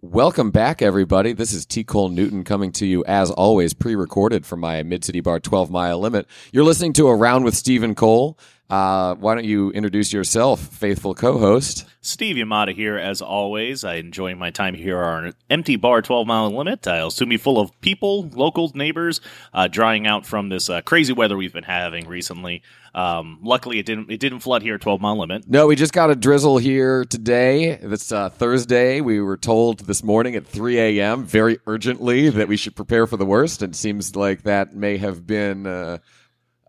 Welcome back, everybody. This is T. Cole Newton coming to you, as always, pre recorded from my Mid City Bar 12 mile limit. You're listening to Around with Stephen Cole. Uh, why don't you introduce yourself, faithful co host? Steve Yamada here, as always. I enjoy my time here on an empty bar, 12 mile limit. I'll soon be full of people, locals, neighbors, uh, drying out from this uh, crazy weather we've been having recently. Um, luckily, it didn't it didn't flood here 12 mile limit. No, we just got a drizzle here today. It's uh, Thursday. We were told this morning at 3 a.m. very urgently that we should prepare for the worst. It seems like that may have been. Uh,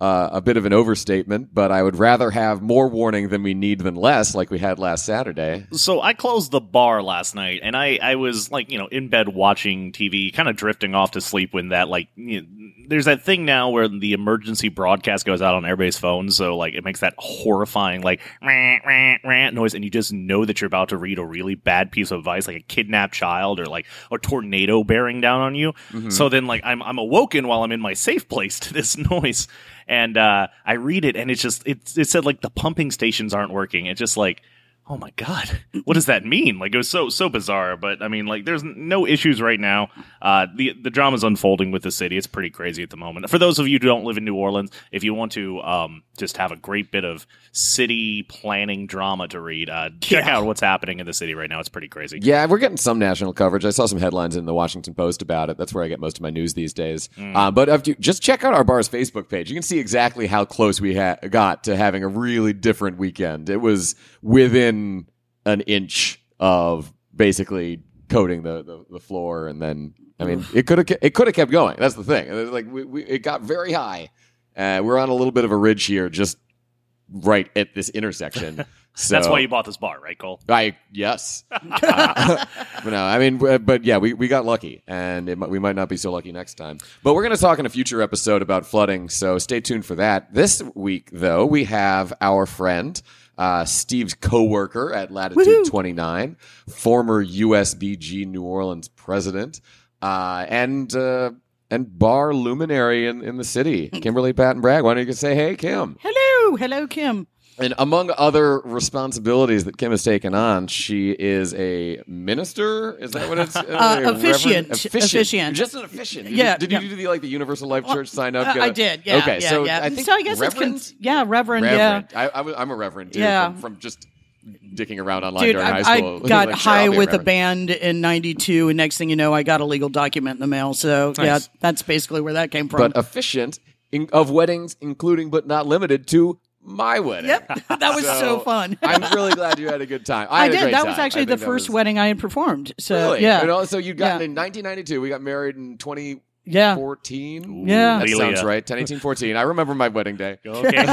uh, a bit of an overstatement, but I would rather have more warning than we need than less, like we had last Saturday. So I closed the bar last night, and I, I was like, you know, in bed watching TV, kind of drifting off to sleep when that, like, you know, there's that thing now where the emergency broadcast goes out on everybody's phone, so like it makes that horrifying like rant, rant, rant noise, and you just know that you're about to read a really bad piece of advice, like a kidnapped child or like a tornado bearing down on you. Mm-hmm. So then, like, I'm I'm awoken while I'm in my safe place to this noise and uh, I read it, and it's just it, it said like the pumping stations aren't working. It's just like oh my god. What does that mean? Like it was so so bizarre but i mean like there's no issues right now. Uh the the drama's unfolding with the city. It's pretty crazy at the moment. For those of you who don't live in new orleans if you want to um just have a great bit of city planning drama to read uh check yeah. out what's happening in the city right now. It's pretty crazy. Yeah we're getting some national coverage. I saw some headlines in the washington post about it. That's where i get most of my news these days. Mm. uh, but you, just check out our bar's facebook page. You can see exactly how close we ha- got to having a really different weekend. It was within an inch of basically coating the, the, the floor, and then I mean it could have it could have kept going. That's the thing. It like we, we, it got very high. Uh, we're on a little bit of a ridge here, just right at this intersection. So, That's why you bought this bar, right, Cole? I yes. uh, but no, I mean, but yeah, we, we got lucky, and it, we might not be so lucky next time. But we're going to talk in a future episode about flooding, so stay tuned for that. This week, though, we have our friend uh, Steve's coworker at Latitude Woo-hoo! 29, former USBG New Orleans president, uh, and uh, and bar luminary in, in the city, Kimberly Patton Bragg. Why don't you say hey, Kim? Hello, hello, Kim. And among other responsibilities that Kim has taken on, she is a minister. Is that what it's? Uh, uh, officiant. officiant. Officiant. Just an officiant. Yeah. Did, yeah. you do the like the Universal Life Church sign up? Uh, I did. Yeah. Okay. Yeah, so yeah. I think so I guess reverend. It's con- yeah, reverend. reverend. Yeah. I, am a reverend too. Yeah. From, from just dicking around online Dude, during I, high school. I got like, high sure, with a, a band in '92, and next thing you know, I got a legal document in the mail. So nice. yeah, that's basically where that came from. But efficient in, of weddings, including but not limited to my wedding. Yep, that was so, so fun. I'm really glad you had a good time. I, I did. that time. was actually the first was... wedding I had performed. So really? yeah, you know, so you got yeah. in 1992. We got married in 20. Yeah. 14? Yeah. That sounds right. 10, 18, 14. I remember my wedding day. Okay.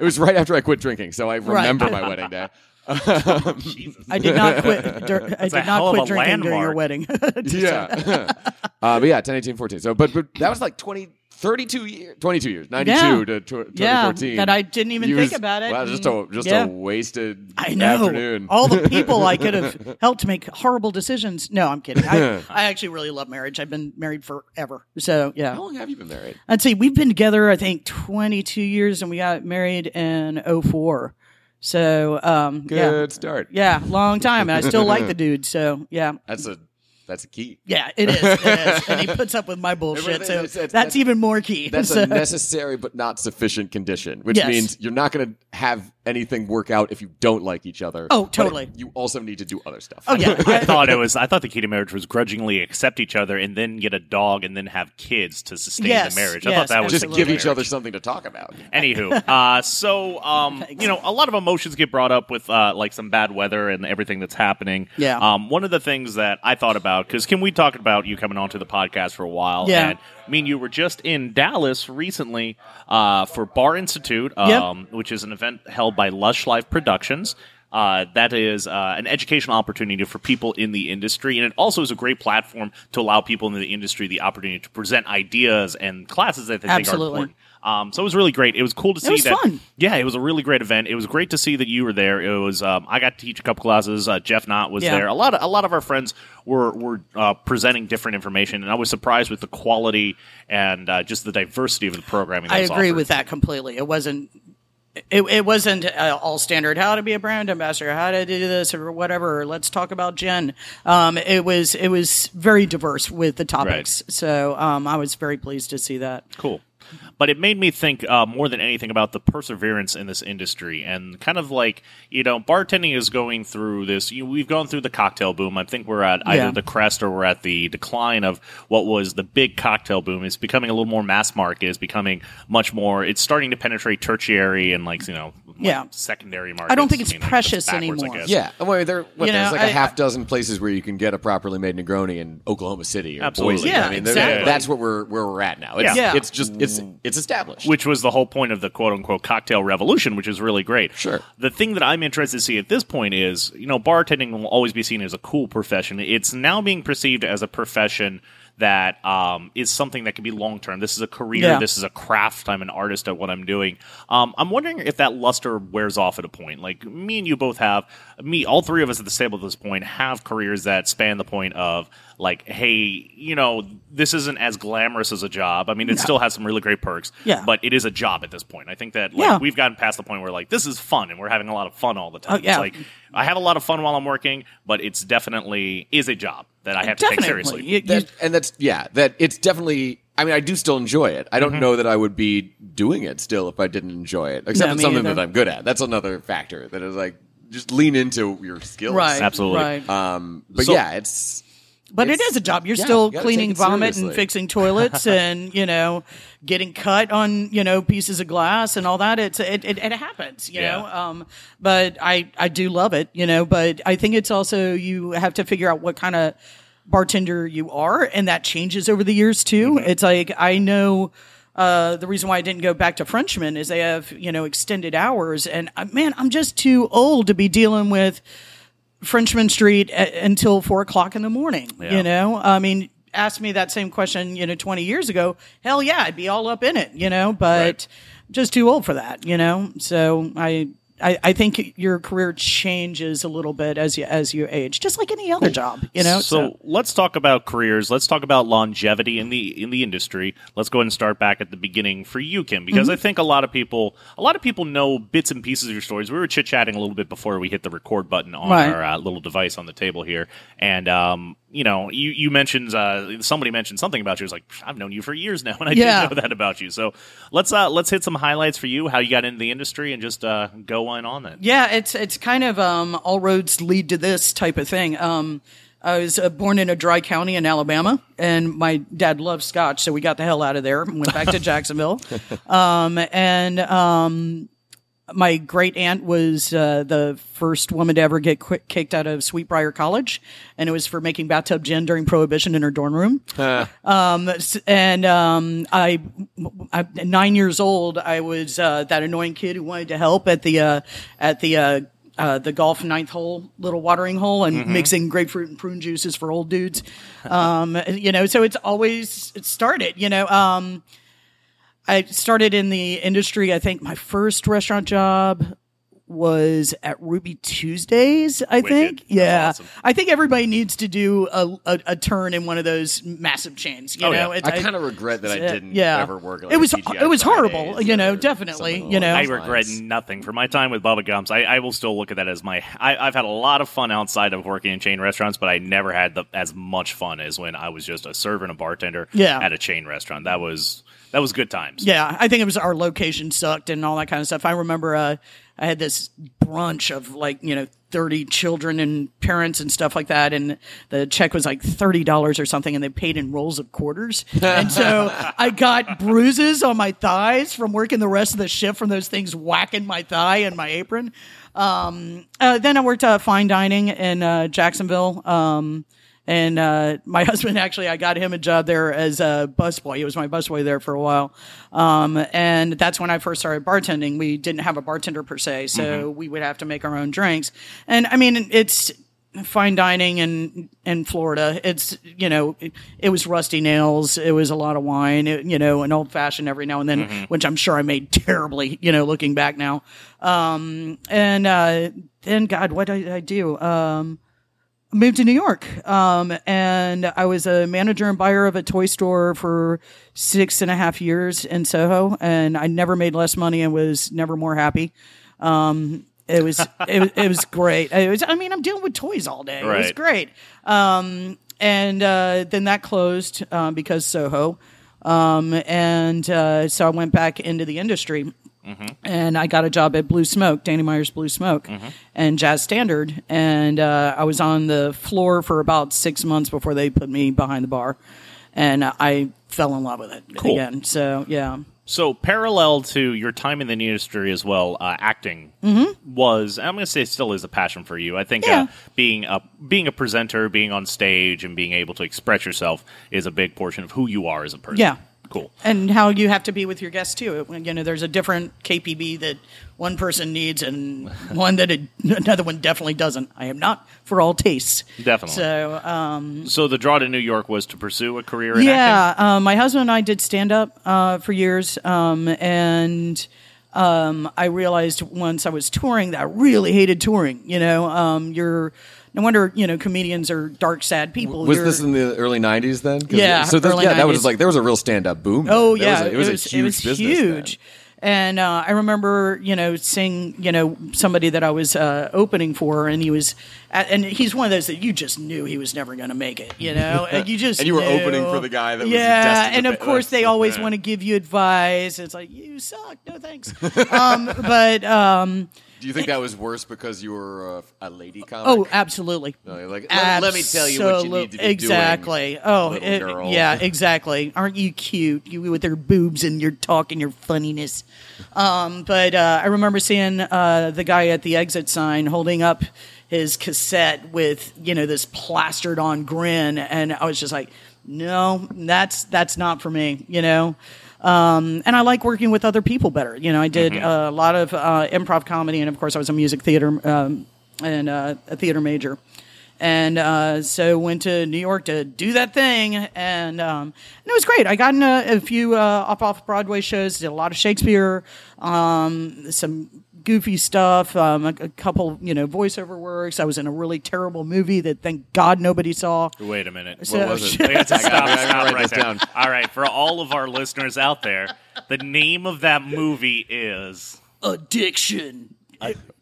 it was right after I quit drinking, so I remember right. my wedding day. I did not quit. Dur- I did not quit drinking landmark. during your wedding. yeah. uh, but yeah, 10, 18, 14. So, but, but that was like 20, 32 years, 22 years, 92 yeah. to tw- 2014. Yeah, that I didn't even Used, think about it. Wow, just a, just yeah. a wasted I know. afternoon. All the people I could have helped make horrible decisions. No, I'm kidding. I, I actually really love marriage. I've been married forever. So, yeah. How long have you been married? I'd say we've been together, I think, 22 years, and we got married in 04. So, um, good yeah. start. Yeah, long time, and I still like the dude. So, yeah, that's a that's a key. Yeah, it is. It is. and he puts up with my bullshit, so it's, it's, that's, even more key. That's so. a necessary but not sufficient condition, which yes. means you're not going to have anything work out if you don't like each other. Oh, totally. You also need to do other stuff. Oh yeah. I thought it was. I thought the key to marriage was grudgingly accept each other and then get a dog and then have kids to sustain yes, the marriage. Yes, I thought that was was just give each other something to talk about. Anywho, uh, so um, you know, a lot of emotions get brought up with uh, like some bad weather and everything that's happening. Yeah. Um, one of the things that I thought about because can we talk about you coming onto the podcast for a while? Yeah. And I mean, you were just in Dallas recently uh, for Bar Institute, um, yep. which is an event held by Lush Life Productions. Uh, that is uh, an educational opportunity for people in the industry, and it also is a great platform to allow people in the industry the opportunity to present ideas and classes that they think Absolutely. are important. Um, so it was really great. It was cool to see it was that. Fun. Yeah, it was a really great event. It was great to see that you were there. It was. Um, I got to teach a couple classes. Uh, Jeff Knott was Yeah. there. A lot of a lot of our friends were were uh, presenting different information, and I was surprised with the quality and uh, just the diversity of the programming. That I was agree offered. with that completely. It wasn't it, it wasn't uh, all standard how to be a brand ambassador how to do this or whatever or let's talk about gin um, it was it was very diverse with the topics so um, i was very pleased to see that Cool. But it made me think uh, more than anything about the perseverance in this industry and kind of like, you know, bartending is going through this. You, we've gone through the cocktail boom. I think we're at either Yeah. the crest or we're at the decline of what was the big cocktail boom. It's becoming a little more mass market. It's becoming much more, it's starting to penetrate tertiary and like, you know, like Yeah. secondary markets. I don't think it's mean, precious that's backwards, I anymore. guess. Yeah, well, there, what, You there's know, like a I- half dozen places where you can get a properly made Negroni in Oklahoma City or Absolutely. Boise. Yeah, I mean, exactly. that's what we're where we're at now. It's, Yeah. it's just it's Mm. it's established. which was the whole point of the quote unquote cocktail revolution, which is really great. Sure. The thing that I'm interested to see at this point is, you know, bartending will always be seen as a cool profession. It's now being perceived as a profession that um, is something that can be long term. This is a career. Yeah. This is a craft. I'm an artist at what I'm doing. Um, I'm wondering if that luster wears off at a point. Like me and you both have, me, all three of us at the table at this point have careers that span the point of like, hey, you know, this isn't as glamorous as a job. I mean, it still has some really great perks. Yeah. But it is a job at this point. I think that like Yeah. we've gotten past the point where like this is fun and we're having a lot of fun all the time. Oh, yeah. It's like I have a lot of fun while I'm working, but it's definitely is a job that I have to take seriously. You- you- That- and that's yeah, that it's definitely. I mean, I do still enjoy it. I don't know that I would be doing it still if I didn't enjoy it. Except No, it's something either. that I'm good at. That's another factor that is like just lean into your skills. right Absolutely. right Um, but So- yeah, it's But it It's- a job. You're yeah, still you cleaning vomit and fixing toilets and, you know, getting cut on, you know, pieces of glass and all that. It's, it, it, it happens, you Yeah. know. Um, but I, I do love it, you know, but I think it's also, you have to figure out what kind of bartender you are. And that changes over the years too. It's like, I know, uh, the reason why I didn't go back to Frenchman is they have, you know, extended hours. And uh, man, I'm just too old to be dealing with, Frenchman Street a- until four o'clock in the morning. Yeah. You know, I mean, ask me that same question, you know, 20 years ago. Hell yeah, I'd be all up in it, you know, but Right. just too old for that, you know? So I, I, I think your career changes a little bit as you, as you age, just like any other job, you know? So, let's talk about careers. Let's talk about longevity in the in the industry. Let's go ahead and start back at the beginning for you, Kim, because Mm-hmm. I think a lot of people a lot of people know bits and pieces of your stories. We were chit chatting a little bit before we hit the record button on Right. our uh, little device on the table here, and um, you know, you you mentioned uh, somebody mentioned something about you. It was like I've known you for years now, and I Yeah. didn't know that about you. So let's uh, let's hit some highlights for you, how you got into the industry, and just uh, go on on that. Yeah, it's it's kind of um, all roads lead to this type of thing. Um, I was uh, born in a dry county in Alabama, and my dad loved Scotch, so we got the hell out of there and went back to Jacksonville. Um, and um, my great aunt was uh, the first woman to ever get kicked out of Sweet Briar College, and it was for making bathtub gin during Prohibition in her dorm room. um, and um, I, I, nine years old, I was uh, that annoying kid who wanted to help at the uh, at the. Uh, uh, the golf ninth hole, little watering hole, and mixing grapefruit and prune juices for old dudes. Um, you know, so it's always it started. You know, um, I started in the industry. I think my first restaurant job was at Ruby Tuesdays. I Wicked. think, yeah. awesome. I think everybody needs to do a, a, a turn in one of those massive chains. You Oh, know, yeah. It's- I kind of regret that I didn't yeah. ever work. Like It was- TGI it was horrible, you know, definitely, you know. I regret lines. nothing for my time with Bubba Gumps. I, I will still look at that as my. I, I've had a lot of fun outside of working in chain restaurants, but I never had the, as much fun as when I was just a server and a bartender Yeah. at a chain restaurant. That was that was good times. Yeah, I think it was our location sucked and all that kind of stuff. I remember uh, I had this brunch of like you know thirty children and parents and stuff like that, and the check was like thirty dollars or something, and they paid in rolls of quarters, and so I got bruises on my thighs from working the rest of the shift from those things whacking my thigh and my apron. Um, uh, then I worked uh, fine dining in uh, Jacksonville. Um, and uh, my husband actually, I got him a job there as a busboy. He was my busboy there for a while, um, and that's when I first started bartending. We didn't have a bartender per se, so we would have to make our own drinks. And I mean, it's fine dining in in Florida. It's you know, it, it was rusty nails. It was a lot of wine. It, you know, an old fashioned every now and then, which I'm sure I made terribly. You know, looking back now. Um, and uh, then God, what did I do? Um, moved to New York, um, and I was a manager and buyer of a toy store for six and a half years in Soho, and I never made less money and was never more happy. Um, it was it, was- it was great. It was, I mean, I'm dealing with toys all day. It was great. Um, and uh, then that closed uh, because Soho, um, and uh, so I went back into the industry and I got a job at Blue Smoke, Danny Meyer's Blue Smoke, and Jazz Standard, and uh, I was on the floor for about six months before they put me behind the bar, and I fell in love with it Cool. again. So yeah, So, parallel to your time in the industry as well, uh, acting was I'm going to say still is a passion for you. I think Mm-hmm. Yeah. uh, being a being a presenter, being on stage, and being able to express yourself is a big portion of who you are as a person. Yeah. Cool. and how you have to be with your guests too. You know, there's a different KPB that one person needs and one that it, another one definitely doesn't. I am not for all tastes. Definitely. So um, So the draw to New York was to pursue a career in acting. yeah, um, my husband and I did stand up uh, for years, um, and um, I realized once I was touring that I really hated touring. You know, um, you're no wonder you know comedians are dark, sad people. Was You're- this in the early '90s then? Yeah, So this, yeah, that was like there was a real stand-up boom. Oh then. yeah, was a- it was, a huge was business. huge. And uh, I remember, you know, seeing, you know, somebody that I was uh, opening for, and he was, and he's one of those that you just knew he was never going to make it, you know, and you just And you were knew. opening for the guy that was yeah, and of course they always want to give you advice. It's like you suck, no thanks. um, but um, Do you think that was worse because you were uh, a lady comic? oh, absolutely. No, like, let, let me tell you what you need to be exactly. doing. Oh, little it- girl. yeah, exactly. Aren't you cute? You with your boobs and your talk and your funniness. Um, but uh, I remember seeing uh, the guy at the exit sign holding up his cassette with you know this plastered on grin, and I was just like, no, that's that's not for me. You know. Um, and I like working with other people better. You know, I did uh, a lot of uh, improv comedy, and of course, I was a music theater um, and uh, a theater major and uh, so went to New York to do that thing, and, um, and it was great. I got in a, a few uh, off off Broadway shows, did a lot of Shakespeare, um, some goofy stuff, um, a, a couple you know voiceover works. I was in a really terrible movie that thank God nobody saw. Wait a minute. So- was it? We have to I gotta- stop, stop right there. down. All right, for all of our listeners out there, the name of that movie is Addiction.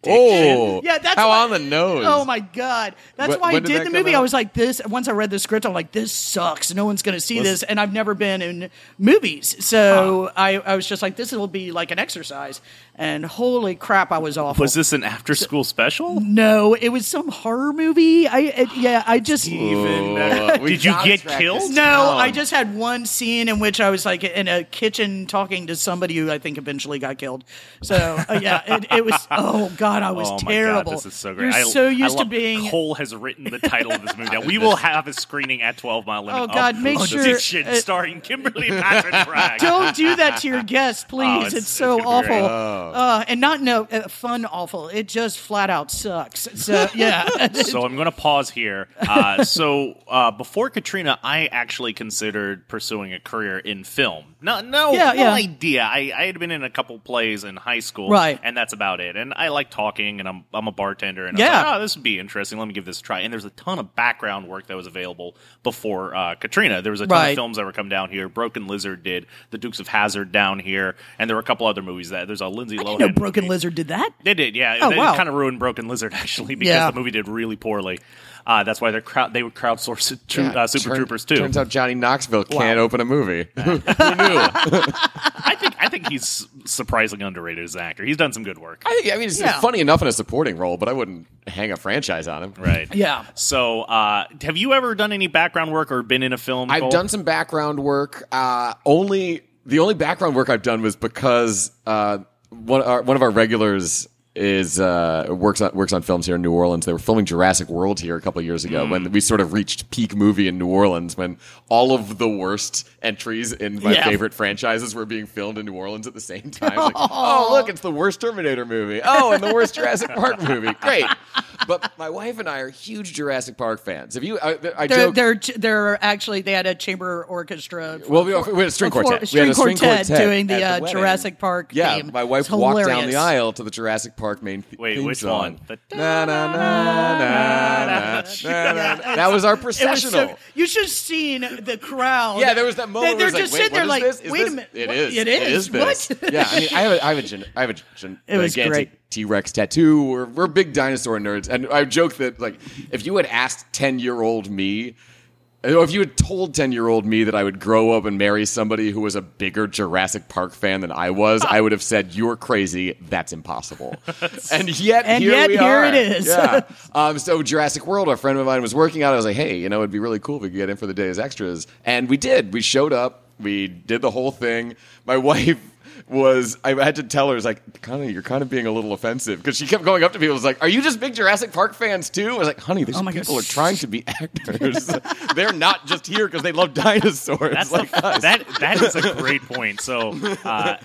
Oh, Yeah, that's how why- on the nose. Oh my god, that's Wh- why I did did the come movie. I was like, this. Once I read the script, I'm like, this sucks. No one's going to see Was- this, and I've never been in movies, so I, I was just like, this will be like an exercise. And holy crap, I was awful. Was this an after school special? no, it was some horror movie. I it, yeah, I just Even Oh, Did you get killed? no, down. I just had one scene in which I was like in a kitchen talking to somebody who I think eventually got killed. So uh, yeah, it, it was. Oh god, I was Oh my terrible. god, this is so great. You're I, so used I to being. Cole has written the title of this movie. Now we will have a screening at Twelve Mile Limit. Oh, God, of make sure- Addiction, uh, starring Kimberly Patrick Bragg. Don't do that to your guests, please. Oh, it's, it's- so it's gonna awful. Great. Uh, and not no uh, fun awful. It just flat out sucks. So yeah. so I'm going to pause here. Uh, so uh, before Katrina, I actually considered pursuing a career in film. No, no, Yeah, no yeah. idea. I, I had been in a couple plays in high school, Right. And that's about it. And I like talking, and I'm I'm a bartender, and I Yeah. was like, oh, this would be interesting. Let me give this a try. And there's a ton of background work that was available before uh, Katrina. There was a ton Right. of films that were come down here. Broken Lizard did the Dukes of Hazzard down here, and there were a couple other movies that there's a Lindsay I Lohan. didn't know Broken movie. Lizard did that. They did, yeah. Oh, they wow. kind of ruined Broken Lizard actually because Yeah. the movie did really poorly. Uh, that's why they're crowd they would crowdsource it to, Yeah, uh, Super turn- Troopers too. Turns out Johnny Knoxville can't open a movie. Who knew? I think I think he's surprisingly underrated as an actor. He's done some good work. I think I mean it's Yeah. funny enough in a supporting role, but I wouldn't hang a franchise on him. Right. Yeah. So, uh, have you ever done any background work or been in a film? I've Cole? done some background work. Uh, only the only background work I've done was because uh, one our, one of our regulars is uh, works on works on films here in New Orleans. They were filming Jurassic World here a couple years ago Mm. when we sort of reached peak movie in New Orleans when all of the worst entries in my Yeah. favorite franchises were being filmed in New Orleans at the same time. Like, oh, look, it's the worst Terminator movie. Oh, and the worst Jurassic Park movie. Great. but my wife and I are huge Jurassic Park fans. If you, I, I They're, joke. they're they're actually they had a chamber orchestra. well, we, we had a string four- quartet. we string had a string quartet quartet doing the, uh, wedding. Jurassic Park Yeah, theme. my wife walked down the aisle to the Jurassic Park main th- Wait, theme which song. one? The- Na, na, na, na, na, na, na, na. That was our It was processional. so, you should have seen the crowd. Yeah, there was that moment They, where they're it was just like, wait, sitting there what like, is this? Is wait this? a minute. It what? is. It is. this. What? yeah, I mean, I have a, I have a, gen- I have a gen- it was gigantic T Rex tattoo. We're, we're big dinosaur nerds, and I joke that like if you had asked ten year old me. If you had told 10 year old me that I would grow up and marry somebody who was a bigger Jurassic Park fan than I was, I would have said, You're crazy. That's impossible. and yet, And here yet we here are. it is. Yeah. Um, so, Jurassic World, a friend of mine was working out. I was like, Hey, you know, it'd be really cool if we could get in for the day as extras. And we did. We showed up, we did the whole thing. My wife was I had to tell her, "It's like, kind of, you're kind of being a little offensive," because she kept going up to people. Was like, "Are you just big Jurassic Park fans too?" I was like, "Honey, these Oh my people gosh. are trying to be actors. They're not just here because they love dinosaurs That's like the, us." that that is a great point. So uh,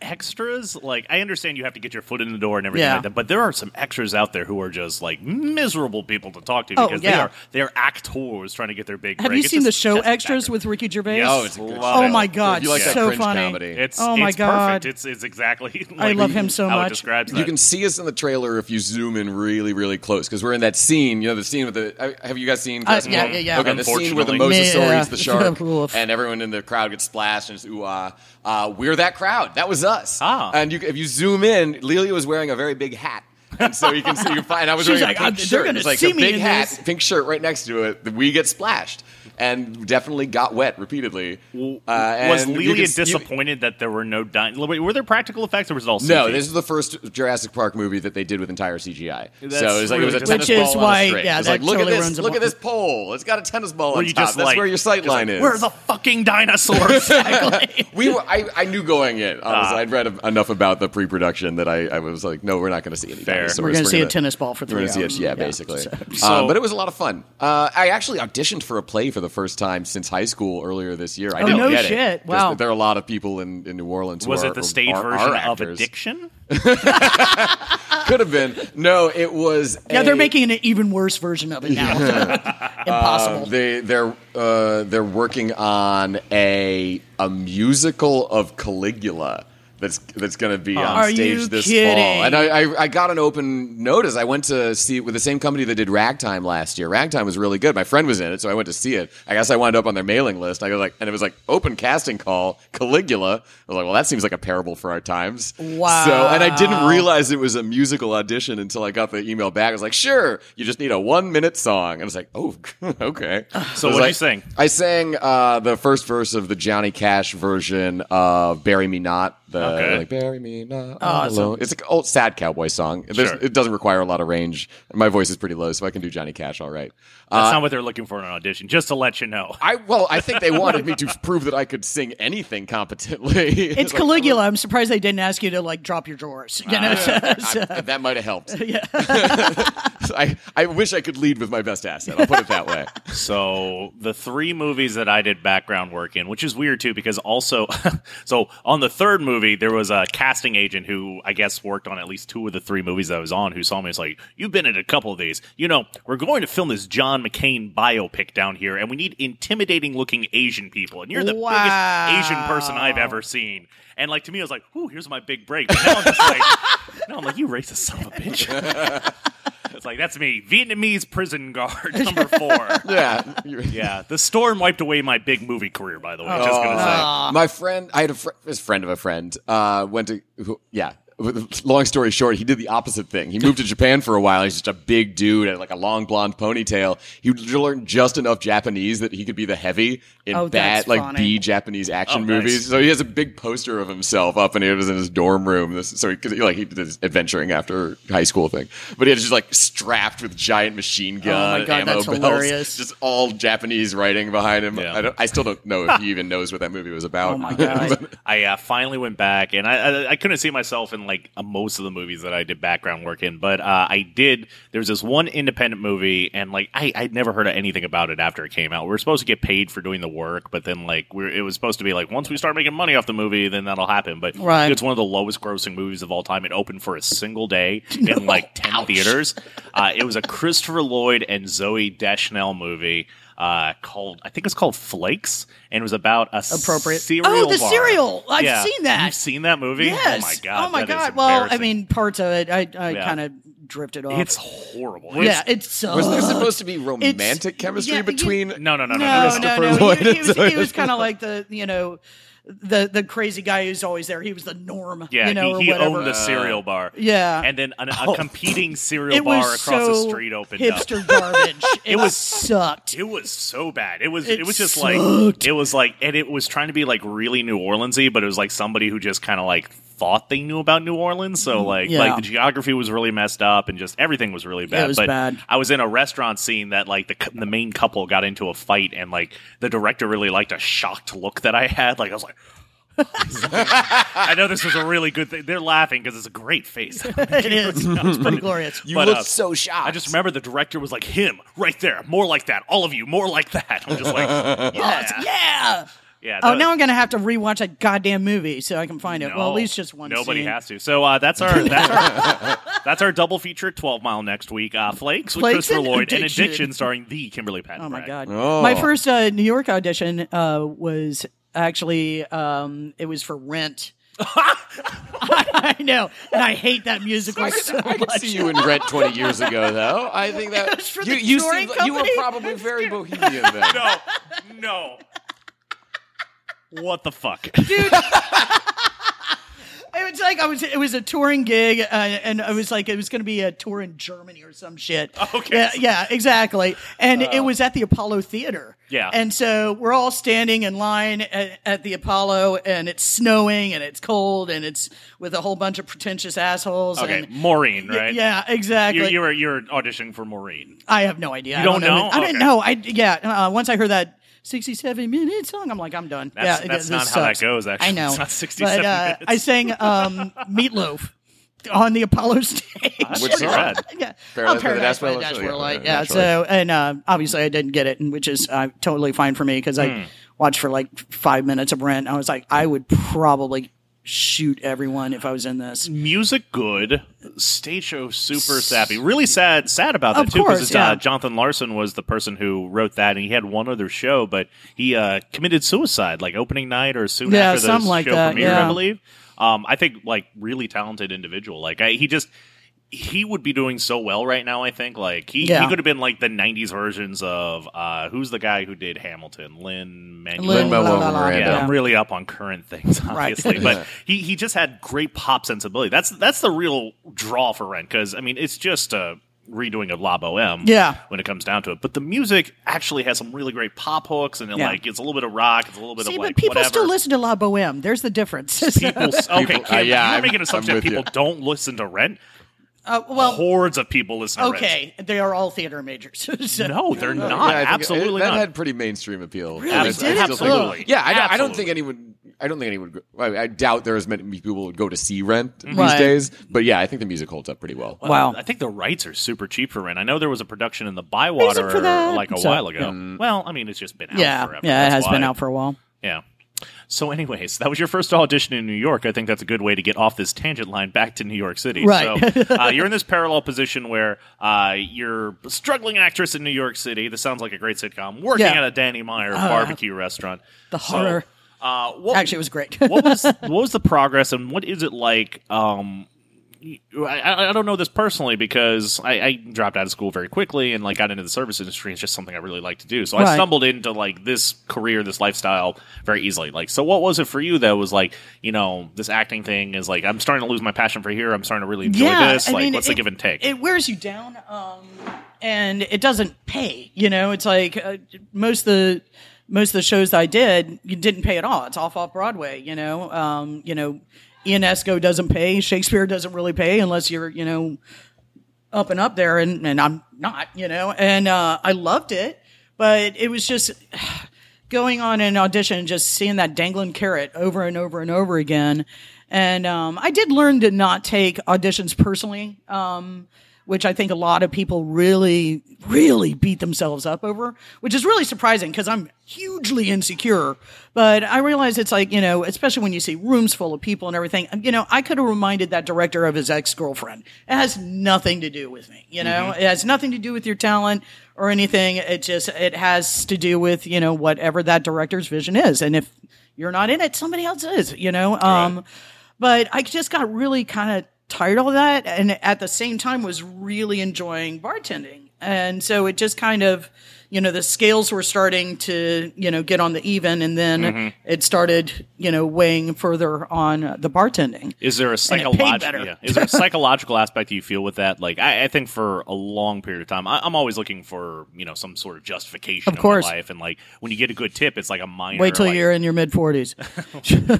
extras, like I understand you have to get your foot in the door and everything Yeah. like that, but there are some extras out there who are just like miserable people to talk to Oh, because they are they are actors trying to get their big. Have break. you It's seen the show Extras actor. with Ricky Gervais? Yes, Oh, it's a good love Oh it. my god, if you like that so funny. comedy. It's Oh my it's God. perfect. It's it's exactly. I love him so much. describes You can see us in the trailer if you zoom in really, really close because we're in that scene. You know, the scene with the. uh, Have you guys seen? Uh, yeah, yeah, yeah. Okay, the scene where the Unfortunately. mosasaur Yeah. eats the shark, and everyone in the crowd gets splashed and it's ooh ah. Uh, we're that crowd. That was us. Ah. And you, if you zoom in, Lelia was wearing a very big hat. and so you can see you find I was She's wearing like, a pink "Oh, they're shirt. gonna It's like a big hat, this." pink shirt right next to it. We get splashed and definitely got wet repeatedly. W- Uh, was and Lelia can s- you- disappointed that there were no din- Were there practical effects or was it all CG? No, this is the first Jurassic Park movie that they did with entire CGI. That's so it was like it was a tennis ball why- on a string. yeah, It was that like look at this, a look at this pole. It's got a tennis ball Were on you top. just That's like- where your sight line like, is. Where's the fucking dinosaurs? We were, I, I knew going in. Honestly, Ah. I'd read enough about the pre-production that I, I was like, no, we're not going to see any Fair. dinosaurs. We're going to see a gonna- tennis ball for three going hours. it, yeah, basically. so- So- um, but it was a lot of fun. Uh, I actually auditioned for a play for the first time since high school earlier this year. I Oh, didn't no get it, Wow. There are a lot of people in, in New Orleans. who was are- it the stage are- version are of. Addiction? Could have been. No, it was. Yeah, they're making an even worse version of it now. Impossible. They they're uh, they're working on a a musical of Caligula. That's that's going to be on Are stage you this kidding? fall, and I, I I got an open notice. I went to see it with the same company that did Ragtime last year. Ragtime was really good. My friend was in it, so I went to see it. I guess I wound up on their mailing list. I go like, and it was like open casting call Caligula. I was like, well, that seems like a parable for our times. Wow. So, and I didn't realize it was a musical audition until I got the email back. I was like, sure, you just need a one minute song. And I was like, oh, okay. So I was what'd you sing? I sang uh, the first verse of the Johnny Cash version of "Bury Me Not." The Okay. like "Bury Me Not." Awesome. Alone. It's an old sad cowboy song. Sure. It doesn't require a lot of range. My voice is pretty low, so I can do Johnny Cash all right. That's Uh, not what they're looking for in an audition. Just to let you know. I well, I think they wanted me to prove that I could sing anything competently. it's Like, Caligula. I'm surprised they didn't ask you to like drop your drawers. You know, so- I- that might have helped. Yeah. I, I wish I could lead with my best asset. I'll put it that way. So the three movies that I did background work in, which is weird too, because also, so on the third movie there was a casting agent who I guess worked on at least two of the three movies I was on, who saw me. It's like, you've been in a couple of these. You know, we're going to film this John McCain biopic down here, and we need intimidating looking Asian people, and you're the Wow. biggest Asian person I've ever seen. And like to me, I was like, "Ooh, here's my big break." But now I'm just like, "No, I'm like you racist son of a bitch." it's like that's me, Vietnamese prison guard number four. Yeah. Yeah, the storm wiped away my big movie career. By the way, just gonna say. My friend, I had a fr- his friend of a friend, uh, went to, who, yeah. Long story short, he did the opposite thing. He moved to Japan for a while. He's just a big dude and like a long blonde ponytail. He learned just enough Japanese that he could be the heavy in Oh, bad, like funny. B Japanese action Oh, nice. movies. So he has a big poster of himself up, and it was in his dorm room. This, so he, cause he, like he did his adventuring after high school thing, but he had just like strapped with giant machine gun, Oh my God, ammo that's belts, hilarious. just all Japanese writing behind him. Yeah. I, don't, I still don't know if he even knows what that movie was about. Oh my God. But- I uh, finally went back, and I, I I couldn't see myself in like uh, most of the movies that I did background work in, but uh, I did. There was this one independent movie, and like I I'd never heard of anything about it after it came out. We were supposed to get paid for doing the work, but then like we're, it was supposed to be like once we start making money off the movie, then that'll happen. But Right. it's one of the lowest grossing movies of all time. It opened for a single day in like ten theaters. Uh, it was a Christopher Lloyd and Zooey Deschanel movie. Uh, called I think it's called Flakes, and it was about a Appropriate. cereal Oh, the bar. cereal! I've Yeah. seen that. You've seen that movie? Yes. Oh my god! Oh my god. Well, I mean, parts of it, I, I Yeah. kind of drifted off. it's horrible. yeah, It's- it's so. Was there supposed to be romantic chemistry yeah, you- between? no, no, no, no, no, no, no. no, no. Lloyd He, he was, was kind of like the you know the the crazy guy who's always there. He was the norm. Yeah, you know, he, or he whatever. owned the cereal uh, bar. Yeah. and then an, a oh. competing cereal it bar was across so the street opened hipster up. garbage. It, It was was- sucked. It was so bad. It was. It It, was just sucked. like it was like, and it was trying to be like really New Orleansy, but it was like somebody who just kind of like thought they knew about New Orleans. So like, Mm, Yeah. like the geography was really messed up, and just everything was really bad. was but bad. I was in a restaurant scene that like the the main couple got into a fight, and like the director really liked a shocked look that I had. Like I was like. I know this was a really good thing. They're laughing because it's a great face. it is. It's pretty glorious. You But, looked uh, so shocked. I just remember the director was like, "Him, right there, more like that. All of you, more like that." I'm just like, "Yeah, yeah. Yeah." Oh, now I'm gonna have to rewatch that goddamn movie so I can find it. well, at least just one. Nobody scene. has to. So uh, that's our that's our that's our double feature, Twelve Mile next week. Uh, Flakes with Flakes Christopher and Lloyd and Addiction. Addiction, starring the Kimberly Patton. Oh my Bragg. god! Oh. My first uh, New York audition uh, was actually um, it was for Rent. I know, and I hate that musical so I could see you in Rent 20 years ago, though. I think that you, you, seemed, you were probably very bohemian then. No, no. What the fuck? Dude? It was like I was. It was a touring gig, uh, and it was like it was going to be a tour in Germany or some shit. Okay. Yeah, yeah, exactly. And it was at the Apollo Theater. Yeah. And so we're all standing in line at, at the Apollo, and it's snowing, and it's cold, and it's with a whole bunch of pretentious assholes. Okay, and, Maureen, Y- right? Yeah, exactly. You, you were you're auditioning for Maureen. I have no idea. You I don't know. know? I didn't Okay. know. I yeah. Uh, once I heard that sixty-seven minute song, I'm like, I'm done. That's- yeah, that's this not how that goes, actually. I know. It's not 67 but, uh, minutes. I sang um, Meatloaf on the Apollo stage. Which pretty song? rad. yeah, Paradise oh, by Paradise by the Dashboard Dashboard Light, Light. yeah, Yeah. So, and uh, obviously I didn't get it, and which is uh, totally fine for me because Hmm. I watched for like five minutes of Rent. I was like, I would probably shoot everyone if I was in this. music good, stage show super sappy. Really sad, sad about that Of too because yeah. uh, Jonathan Larson was the person who wrote that, and he had one other show, but he uh, committed suicide like opening night or soon Yeah, after the like show that, premiered, yeah. I believe. Um, I think like really talented individual. Like I, he just. He would be doing so well right now. I think, like he, Yeah. he could have been like the '90s versions of uh, who's the guy who did Hamilton, Lin Manuel. Miranda. Yeah, I'm really up on current things, Right. obviously. but he, he just had great pop sensibility. That's that's the real draw for Rent because I mean it's just a redoing of La Boheme. Yeah. when it comes down to it. But the music actually has some really great pop hooks and it, Yeah. like it's a little bit of rock, it's a little bit See, of but like people whatever. still listen to La Boheme. There's the difference. People, okay, Kim, uh, yeah, you're I'm- making an assumption that people you. don't listen to Rent. Uh, well, Hordes of people listen to Rent. okay, they are all theater majors. So- No, they're not. Yeah, Absolutely it, that not. had pretty mainstream appeal. Really? And I- Did I it? think- Absolutely. Yeah, I, don't- I don't think anyone. I don't think anyone. I, I doubt there as many people would go to see Rent these Right. days. But yeah, I think the music holds up pretty well. Wow. I think the rights are super cheap for Rent. I know there was a production in the Bywater like a So- while ago. Well, I mean, it's just been out yeah, forever. yeah, it That's has been out for a while. Yeah. So, anyways, that was your first audition in New York. I think that's a good way to get off this tangent line back to New York City. Right. So, uh, you're in this parallel position where uh, you're a struggling actress in New York City. This sounds like a great sitcom. Working Yeah. Uh, at a Danny Meyer barbecue restaurant. The So, horror. uh, what, Actually, it was great. what was what was the progress and what is it like? Um, I, I don't know this personally because I, I dropped out of school very quickly and like got into the service industry. It's just something I really like to do. So I stumbled into like this career, this lifestyle very easily. Like, so what was it for you that was like, you know, this acting thing is like I'm starting to lose my passion for here. I'm starting to really enjoy this. I like, mean, what's it- the give and take? It wears you down, um, and it doesn't pay. You know, it's like uh, most of the most of the shows I did, you didn't pay at all. It's off off Broadway. You know, um, you know, Ionesco doesn't pay. Shakespeare doesn't really pay unless you're, you know, up and up there, and and I'm not. You know, and uh, I loved it, but it was just. Going on an audition, and just seeing that dangling carrot over and over and over again, And um, I did learn to not take auditions personally, um, which I think a lot of people really, really beat themselves up over, which is really surprising because I'm hugely insecure. But I realize it's like, you know, especially when you see rooms full of people and everything, you know, I could have reminded that director of his ex girlfriend. It has nothing to do with me, you know, it has nothing to do with your talent or anything. It just, it has to do with, you know, whatever that director's vision is. And if you're not in it, somebody else is, you know? Um, but I just got really kind of tired of that. And at the same time was really enjoying bartending. And so it just kind of, you know, the scales were starting to, you know, get on the even. And then mm-hmm. it started, you know, weighing further on the bartending. Is there a psychological? Yeah. Is there a psychological aspect you feel with that? Like, I, I think for a long period of time, I, I'm always looking for you know some sort of justification Of course. my life, and like when you get a good tip, it's like a minor. Wait till like, you're in your mid 40s.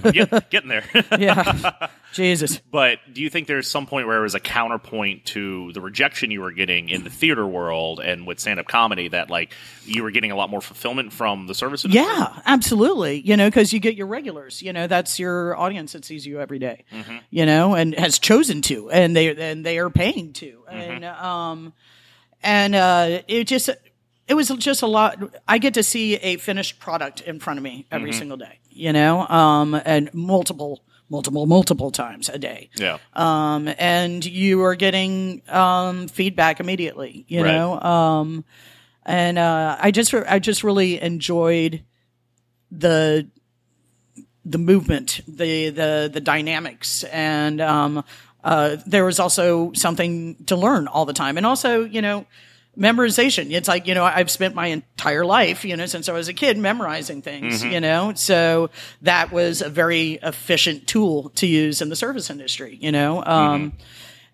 get, getting there. Yeah. Jesus. but do you think there's some point where it was a counterpoint to the rejection you were getting in the theater world and with stand up comedy that like you were getting a lot more fulfillment from the service industry? Yeah, absolutely. You know, because you get your regulars. You know, that's your audience that sees you every day, You know, and has chosen to, and they and they are paying to, and um, and uh, it just it was just a lot. I get to see a finished product in front of me every single day. You know, um, and multiple. Multiple, multiple times a day. Yeah. Um, and you are getting um, feedback immediately, you Right. know. Um, and uh, I just I just really enjoyed the the movement, the the the dynamics, and um, uh, there was also something to learn all the time, and also you know memorization. It's like you know I've spent my entire life you know since I was a kid memorizing things, you know, so that was a very efficient tool to use in the service industry, you know, um,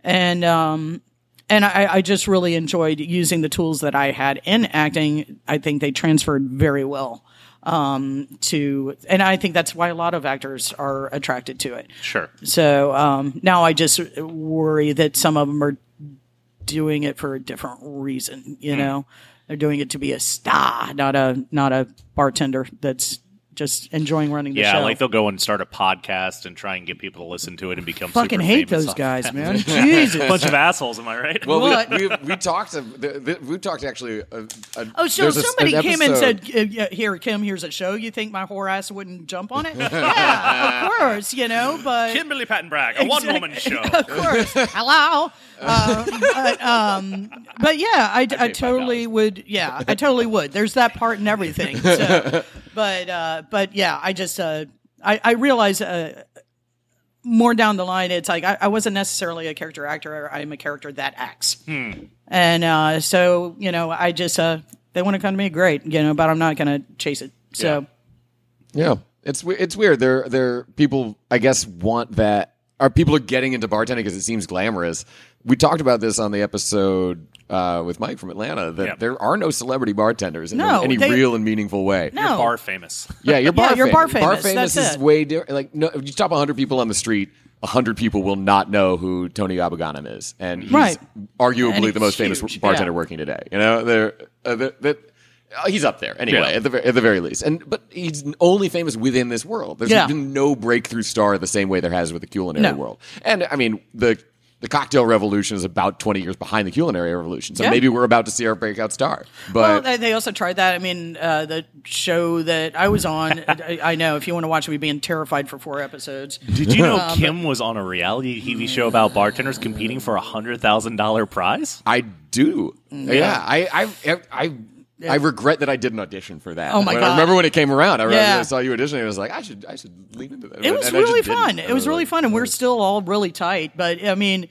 and um, and I, I just really enjoyed using the tools that I had in acting. I think they transferred very well um, to, and I think that's why a lot of actors are attracted to it. Sure. So um, now I just worry that some of them are doing it for a different reason. You know, they're doing it to be a star, not a not a bartender that's just enjoying running the Yeah, show. Yeah, like they'll go and start a podcast and try and get people to listen to it and become fucking super hate famous those off guys, that. man. Jesus. Bunch of assholes, am I right? Well, What? we, we we talked. To, the, the, we talked actually. Uh, uh, Oh, so there's a- somebody an came and said, uh, "Here, Kim, here's a show. You think my whore ass wouldn't jump on it? yeah, of course, you know, but Kimberly Patton Bragg, a one woman show. of course, hello. Uh, but, um, but yeah, I, I totally would. Yeah, I totally would. There's that part and everything. So, but uh, but yeah, I just uh, I, I realize. Uh, more down the line, it's like I, I wasn't necessarily a character actor. I'm a character that acts, and uh, so you know, I just uh, they want to come to me, great, you know, but I'm not going to chase it. So Yeah, it's it's weird. There there people I guess want that. Are people are getting into bartending because it seems glamorous. We talked about this on the episode uh, with Mike from Atlanta that Yeah. there are no celebrity bartenders in No, any they- real and meaningful way. no, Bar famous. Yeah, you're bar Yeah, you're bar famous. Bar famous, famous that's is it. way different. Like, no, if you stop 100 people on the street, 100 people will not know who Tony Abou-Ganim is, and he's Right. arguably And the he's most famous bartender yeah. working today. You know, they're, uh, they're, that uh, he's up there anyway, Yeah. at the at the very least. And but he's only famous within this world. There's Yeah. been no breakthrough star the same way there has with the culinary No. world. And I mean the. The cocktail revolution is about 20 years behind the culinary revolution. So Yeah. maybe we're about to see our breakout star. But they, they also tried that. I mean, uh, the show that I was on, I, I know if you want to watch me being terrified for four episodes. Did you know Um, Kim was on a reality TV show about bartenders competing for a hundred thousand dollar prize? I do. Yeah, I, I, I, I regret that I didn't audition for that. Oh, my When- God. I remember when it came around. I, remember Yeah. I saw you auditioning. I was like, I should, I should lean into that. It was And really fun. I It was really like, fun, and we're still all really tight. But I mean,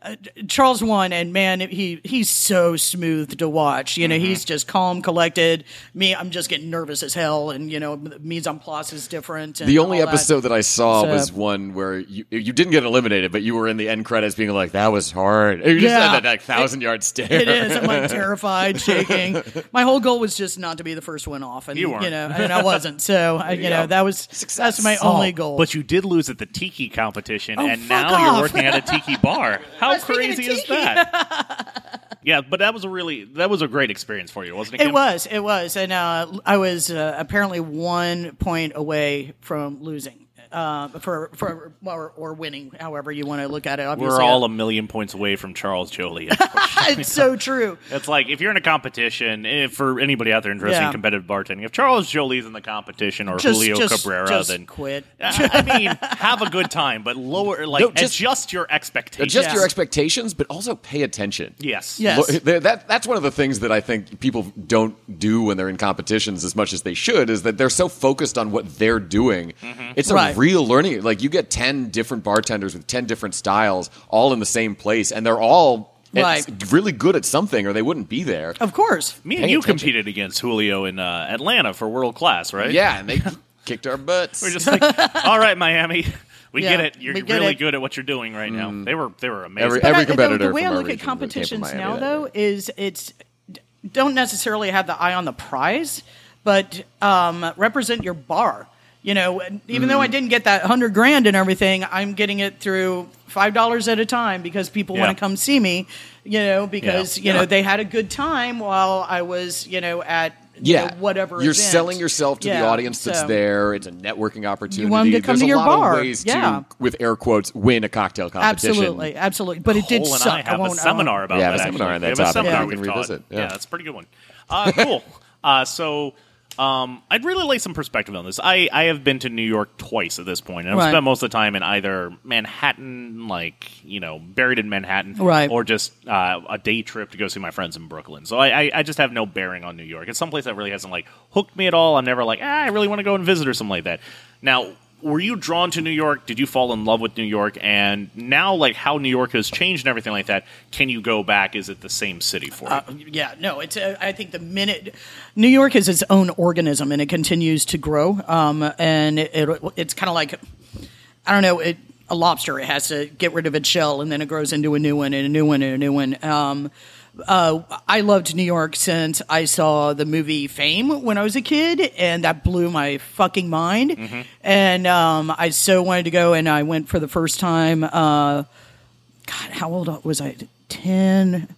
uh, Charles won, and man, he he's so smooth to watch. You know, Mm-hmm. he's just calm, collected. Me, I'm just getting nervous as hell, and you know, the mise en place is different. And The only all that. episode that I saw So- was one where you you didn't get eliminated, but you were in the end credits being like, "That was hard." You just Yeah. had that like thousand yard stare. It is. I'm like terrified, shaking. My whole goal was just not to be the first one off, and You you, weren't. know, and I wasn't. So I, you you know, that was that's my only goal. But you did lose at the tiki competition, Oh, and now off. you're working at a tiki bar. How Of crazy is that? yeah, but that was a really that was a great experience for you, wasn't it? It was, it was, and uh, I was uh, apparently one point away from losing. Uh, for for or, or winning, however you want to look at it. We're all a million points away from Charles Joly. it's so true. It's like if you're in a competition, if for anybody out there interested Yeah. in competitive bartending, if Charles Joly's in the competition or Just, Julio just, Cabrera, just then quit. I mean, have a good time, but lower like No, just- adjust your expectations. Adjust Yeah. your expectations, but also pay attention. yes, Yes. Eh, that that's one of the things that I think people don't do when they're in competitions as much as they should is that they're so focused on what they're doing. Mm-hmm. It's a Right. Real learning. Like you get ten different bartenders with ten different styles, all in the same place, and they're all at- really good at something, or they wouldn't be there. Of course. Me and you attention. competed against Julio in uh, Atlanta for world class, right? Yeah, and they kicked our butts. We're just like, all right, Miami, we Yeah, get it. You're get really it. good at what you're doing right now. They were they were amazing. Every- But I- the- competitor The, way from I look at region came from competitions now, that though, is it's don't necessarily have the eye on the prize, but um, represent your bar. You know, and even though I Mm. didn't get that hundred grand and everything, I'm getting it through five dollars at a time because people Yeah. want to come see me. You know, because Yeah. you know Yeah. they had a good time while I was, you know, at you yeah, know, whatever. you're event. selling yourself to the audience that's so- there. It's a networking opportunity. want 'em to come There's to a your lot bar. of ways Yeah. to, with air quotes, win a cocktail competition. Absolutely, absolutely. But it did Cole and suck. I have won't, a seminar about Yeah, that. a seminar on that a topic seminar that we can taught. revisit, Yeah. yeah. that's a pretty good one. Uh, cool. uh, so. Um, I'd really lay some perspective on this. I, I have been to New York twice at this point, and I've Right. spent most of the time in either Manhattan, like you know, buried in Manhattan, Right. or just uh, a day trip to go see my friends in Brooklyn. So I, I, I just have no bearing on New York. It's someplace that really hasn't like hooked me at all. I'm never like, ah, I really want to go and visit or something like that. Now, were you drawn to New York? Did you fall in love with New York? And now, like how New York has changed and everything like that, can you go back? Is it the same city for you? Uh, yeah, no, it's. Uh, I think the minute New York is its own organism and it continues to grow, um, and it, it it's kind of like I don't know, it, a lobster. It has to get rid of its shell and then it grows into a new one and a new one and a new one. Um, uh, I loved New York since I saw the movie Fame when I was a kid, and that blew my fucking mind. And um, I so wanted to go, and I went for the first time. Uh, God, how old was I? Ten.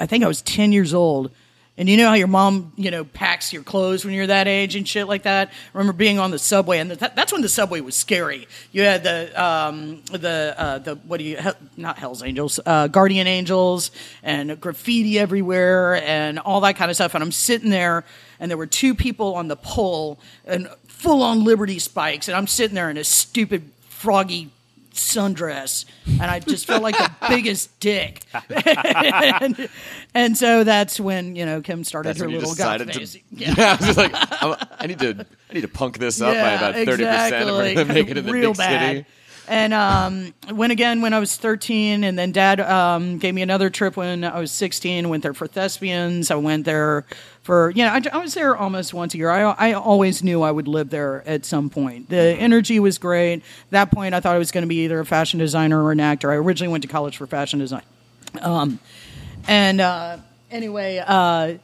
I think I was 10 years old. And you know how your mom, you know, packs your clothes when you're that age and shit like that. I remember being on the subway, and that, that's when the subway was scary. You had the um, the uh, the what do you not Hell's Angels, uh, Guardian Angels, and graffiti everywhere, and all that kind of stuff. And I'm sitting there, and there were two people on the pole, and full on Liberty spikes, and I'm sitting there in a stupid froggy sundress and I just felt like the biggest dick. and, and so that's when, you know, Kim started That's her little to. phase. Yeah, I was just like, I'm- I need to, I need to punk this up by about thirty percent if we're exactly. going to make it in the Real big bad. city. And um, went again when I was 13, and then Dad um, gave me another trip when I was 16. Went there for thespians. I went there for you know I, I was there almost once a year. I I always knew I would live there at some point. The energy was great. At that point, I thought I was going to be either a fashion designer or an actor. I originally went to college for fashion design. Um, and uh, anyway, uh,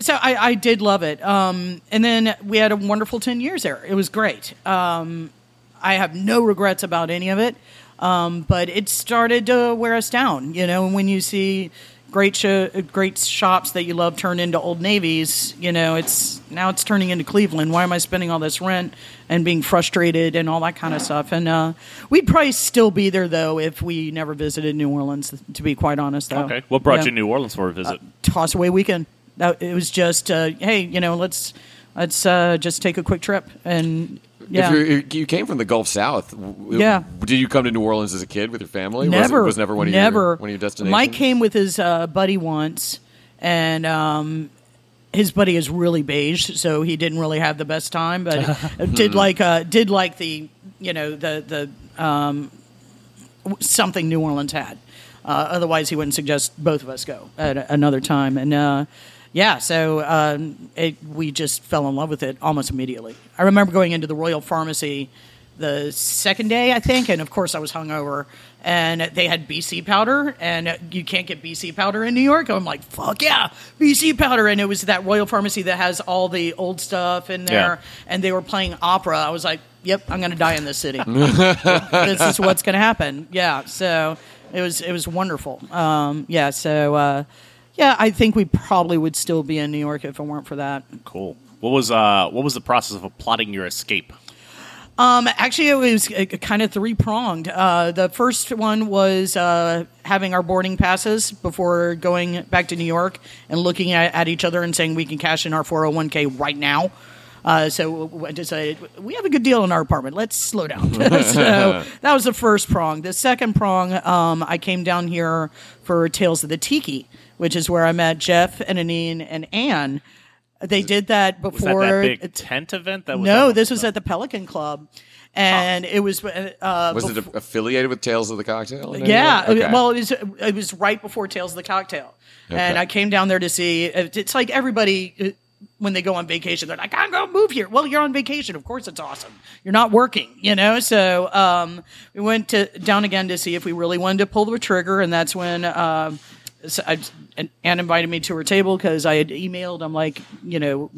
so I, I did love it. Um, and then we had a wonderful 10 years there. It was great. Um, I have no regrets about any of it. Um, but it started to wear us down, you know, and when you see great great shops that you love turn into old navies, you know, it's now it's turning into Cleveland. Why am I spending all this rent and being frustrated and all that kind of stuff? And uh, we'd probably still be there though if we never visited New Orleans. To be quite honest, though. okay, what brought Yeah you to New Orleans for a visit? toss away weekend. That it was just uh, hey, you know, let's let's uh, just take a quick trip and yeah. If you're, you came from the Gulf South, Yeah. Did you come to New Orleans as a kid with your family? Was it- never was, never one of never. your one of your destinations. Mike came with his uh, buddy once, and um, his buddy is really beige, so he didn't really have the best time, but did like uh, did like the you know the the um, something New Orleans had. Uh, otherwise, he wouldn't suggest both of us go at another time. And uh, yeah, so um, it, we just fell in love with it almost immediately. I remember going into the Royal Pharmacy the second day, I think, and of course I was hungover. And they had BC powder, and you can't get BC powder in New York. I'm like, fuck yeah, BC powder. And it was that Royal Pharmacy that has all the old stuff in there, Yeah. and they were playing opera. I was like, yep, I'm going to die in this city. this is what's going to happen. Yeah. So it was it was wonderful. Um, yeah. So uh, yeah, I think we probably would still be in New York if it weren't for that. Cool. What was uh what was the process of plotting your escape? Um, actually, it was uh, kind of three pronged. Uh, the first one was uh, having our boarding passes before going back to New York and looking at, at each other and saying we can cash in our 401k right now. Uh, so I decided we have a good deal in our apartment. Let's slow down. so that was the first prong. The second prong, um, I came down here for Tales of the Tiki, which is where I met Jeff and Annene and Anne. They did that Was before. that that big tent event? That was no, that- this was at the Pelican Club, and it was. Uh, Was bef- it affiliated with Tales of the Cocktail? yeah. Okay. well, it was it was right before Tales of the Cocktail, and I came down there to see. It's like everybody uh, when they go on vacation, they're like, "I'm going to move here." Well, you're on vacation, of course, it's awesome. You're not working, you know. So um, we went to down again to see if we really wanted to pull the trigger, and that's when. Um, so I, and Anne invited me to her table because I had emailed. I'm like, you know,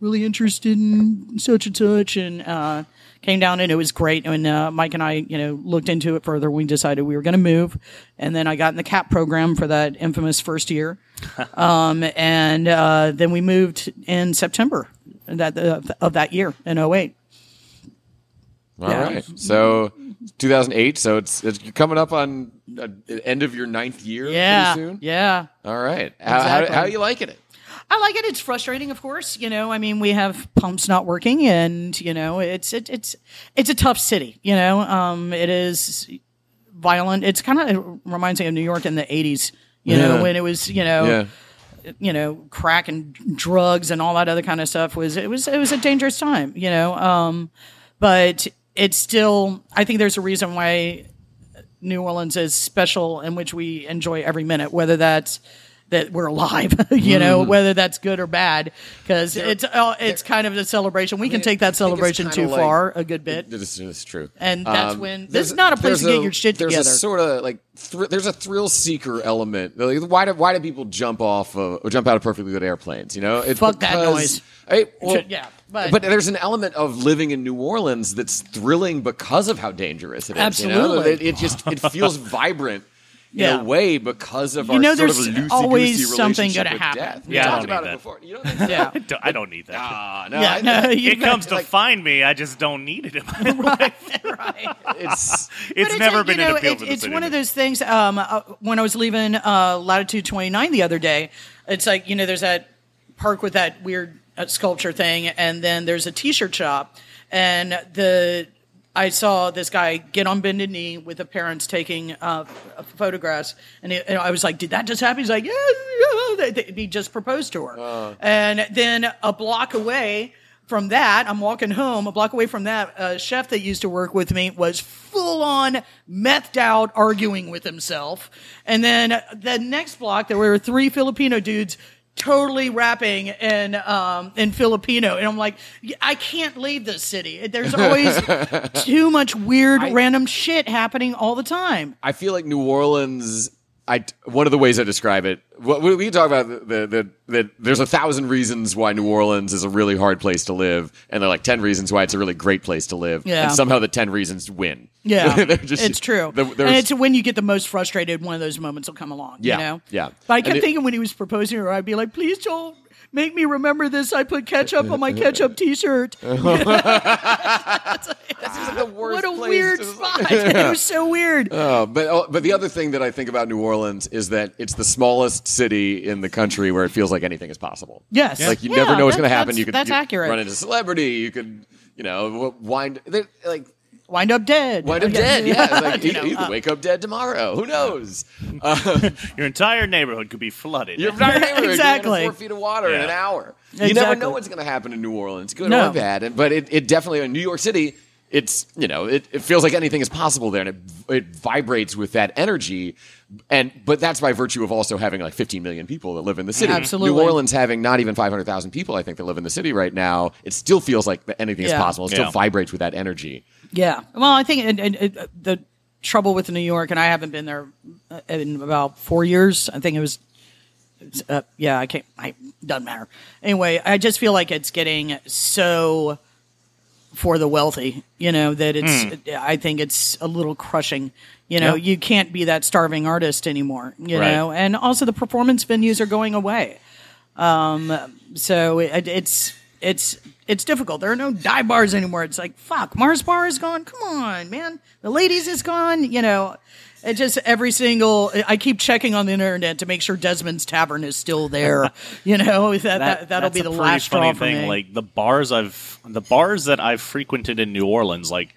really interested in such and such, and uh, came down and it was great. And uh, Mike and I, you know, looked into it further. We decided we were going to move, and then I got in the CAP program for that infamous first year, um, and uh, then we moved in September that uh, of that year in 08. All Yeah. right. So 2008. So it's, it's coming up on uh, the end of your ninth year. Yeah, soon. yeah. All right. How, Exactly. how, how are you liking it? I like it. It's frustrating, of course. You know, I mean, we have pumps not working, and you know, it's it, it's it's a tough city. You know, um, it is violent. It's kind of it reminds me of New York in the '80s. You Yeah. know, when it was you know. Yeah. You know, crack and drugs and all that other kind of stuff was it was it was a dangerous time. You know, um, but it's still. I think there's a reason why New Orleans is special, in which we enjoy every minute, whether that's that we're alive, you know, whether that's good or bad, because it's uh, it's kind of a celebration. We can take that celebration too like- far, a good bit. This is true. And that's Um, when- this is not a place to there's get your shit there's together. a sort of like thr- there's a thrill seeker element. Like, why do why do people jump off of, or jump out of perfectly good airplanes? You know, it's Fuck that noise. Hey, well, Yeah, but- but there's an element of living in New Orleans that's thrilling because of how dangerous it is. You know? Absolutely. it, it just it feels vibrant. In Yeah. a way, because of You our know sort of there's loosey-goosey always something gonna with happen. death. We Yeah, I talked don't about need it that. before. You don't think? Yeah, I don't- I don't need that. Ah, no, yeah, I- no, you it comes to like- find me. I just don't need it in my life. right. It's It's But never a- been you know, an appeal it- to It's one of those things. Um, uh, when I was leaving uh, Latitude 29 the other day, it's like you know, there's that park with that weird uh, sculpture thing, and then there's a T-shirt shop, and the I saw this guy get on bended knee with the parents taking uh, photographs, and, it, and I was like, "Did that just happen?" He's like, "Yeah, yeah." They- they- He just proposed to her, and then a block away from that, I'm walking home. A block away from that, a chef that used to work with me was full on methed out, arguing with himself. And then the next block, there were three Filipino dudes totally rapping in um, in Filipino, and I'm like, I can't leave this city. There's always too much weird, random shit happening all the time. I feel like New Orleans. I one of the ways I describe it. What we we can talk about the, the, the, the there's a thousand reasons why New Orleans is a really hard place to live, and there are like ten reasons why it's a really great place to live. Yeah. and somehow the ten reasons win. Yeah, just- it's true. the- and it's when you get the most frustrated, one of those moments will come along. Yeah, you know? yeah. But I And kept it- thinking when he was proposing her, I'd be like, please don't make me remember this. I put ketchup on my ketchup T-shirt. This is the worst what a place weird to- spot! it was so weird. Uh, but oh, but the other thing that I think about New Orleans is that it's the smallest city in the country where it feels like anything is possible. Yes. like you Yeah, never know what's going to happen. You could that's you accurate. run into celebrity. You could you know wind like Wind up dead. wind up dead. Yeah, like, you, You know, you could wake up dead tomorrow. Who knows? Uh, Your entire neighborhood could be flooded. Your entire neighborhood could be Exactly. under four feet of water in an hour. You never know what's going to happen in New Orleans, good No. or bad. But it, it definitely in New York City, it's you know it, it feels like anything is possible there, and it it vibrates with that energy. And but that's by virtue of also having like 15 million people that live in the city. Absolutely. New Orleans having not even 500,000 people, I think that live in the city right now. It still feels like that anything is possible. It still Yeah. vibrates with that energy. Yeah. Well, I think it, it, it, the trouble with New York, and I haven't been there uh, in about four years. I think it was. Uh, yeah, I can't. I doesn't matter. Anyway, I just feel like it's getting so for the wealthy. You know that it's. I think it's a little crushing. You know, you can't be that starving artist anymore. You Right. know, and also the performance venues are going away. Um, so it, it's it's it's difficult. There are no dive bars anymore. It's like fuck, Mars Bar is gone. Come on, man. The ladies is gone. You know, it just every single. I keep checking on the internet to make sure Desmond's Tavern is still there. you know that, that, that'll be the pretty last funny straw for thing. me. Like the bars I've the bars that I've frequented in New Orleans, like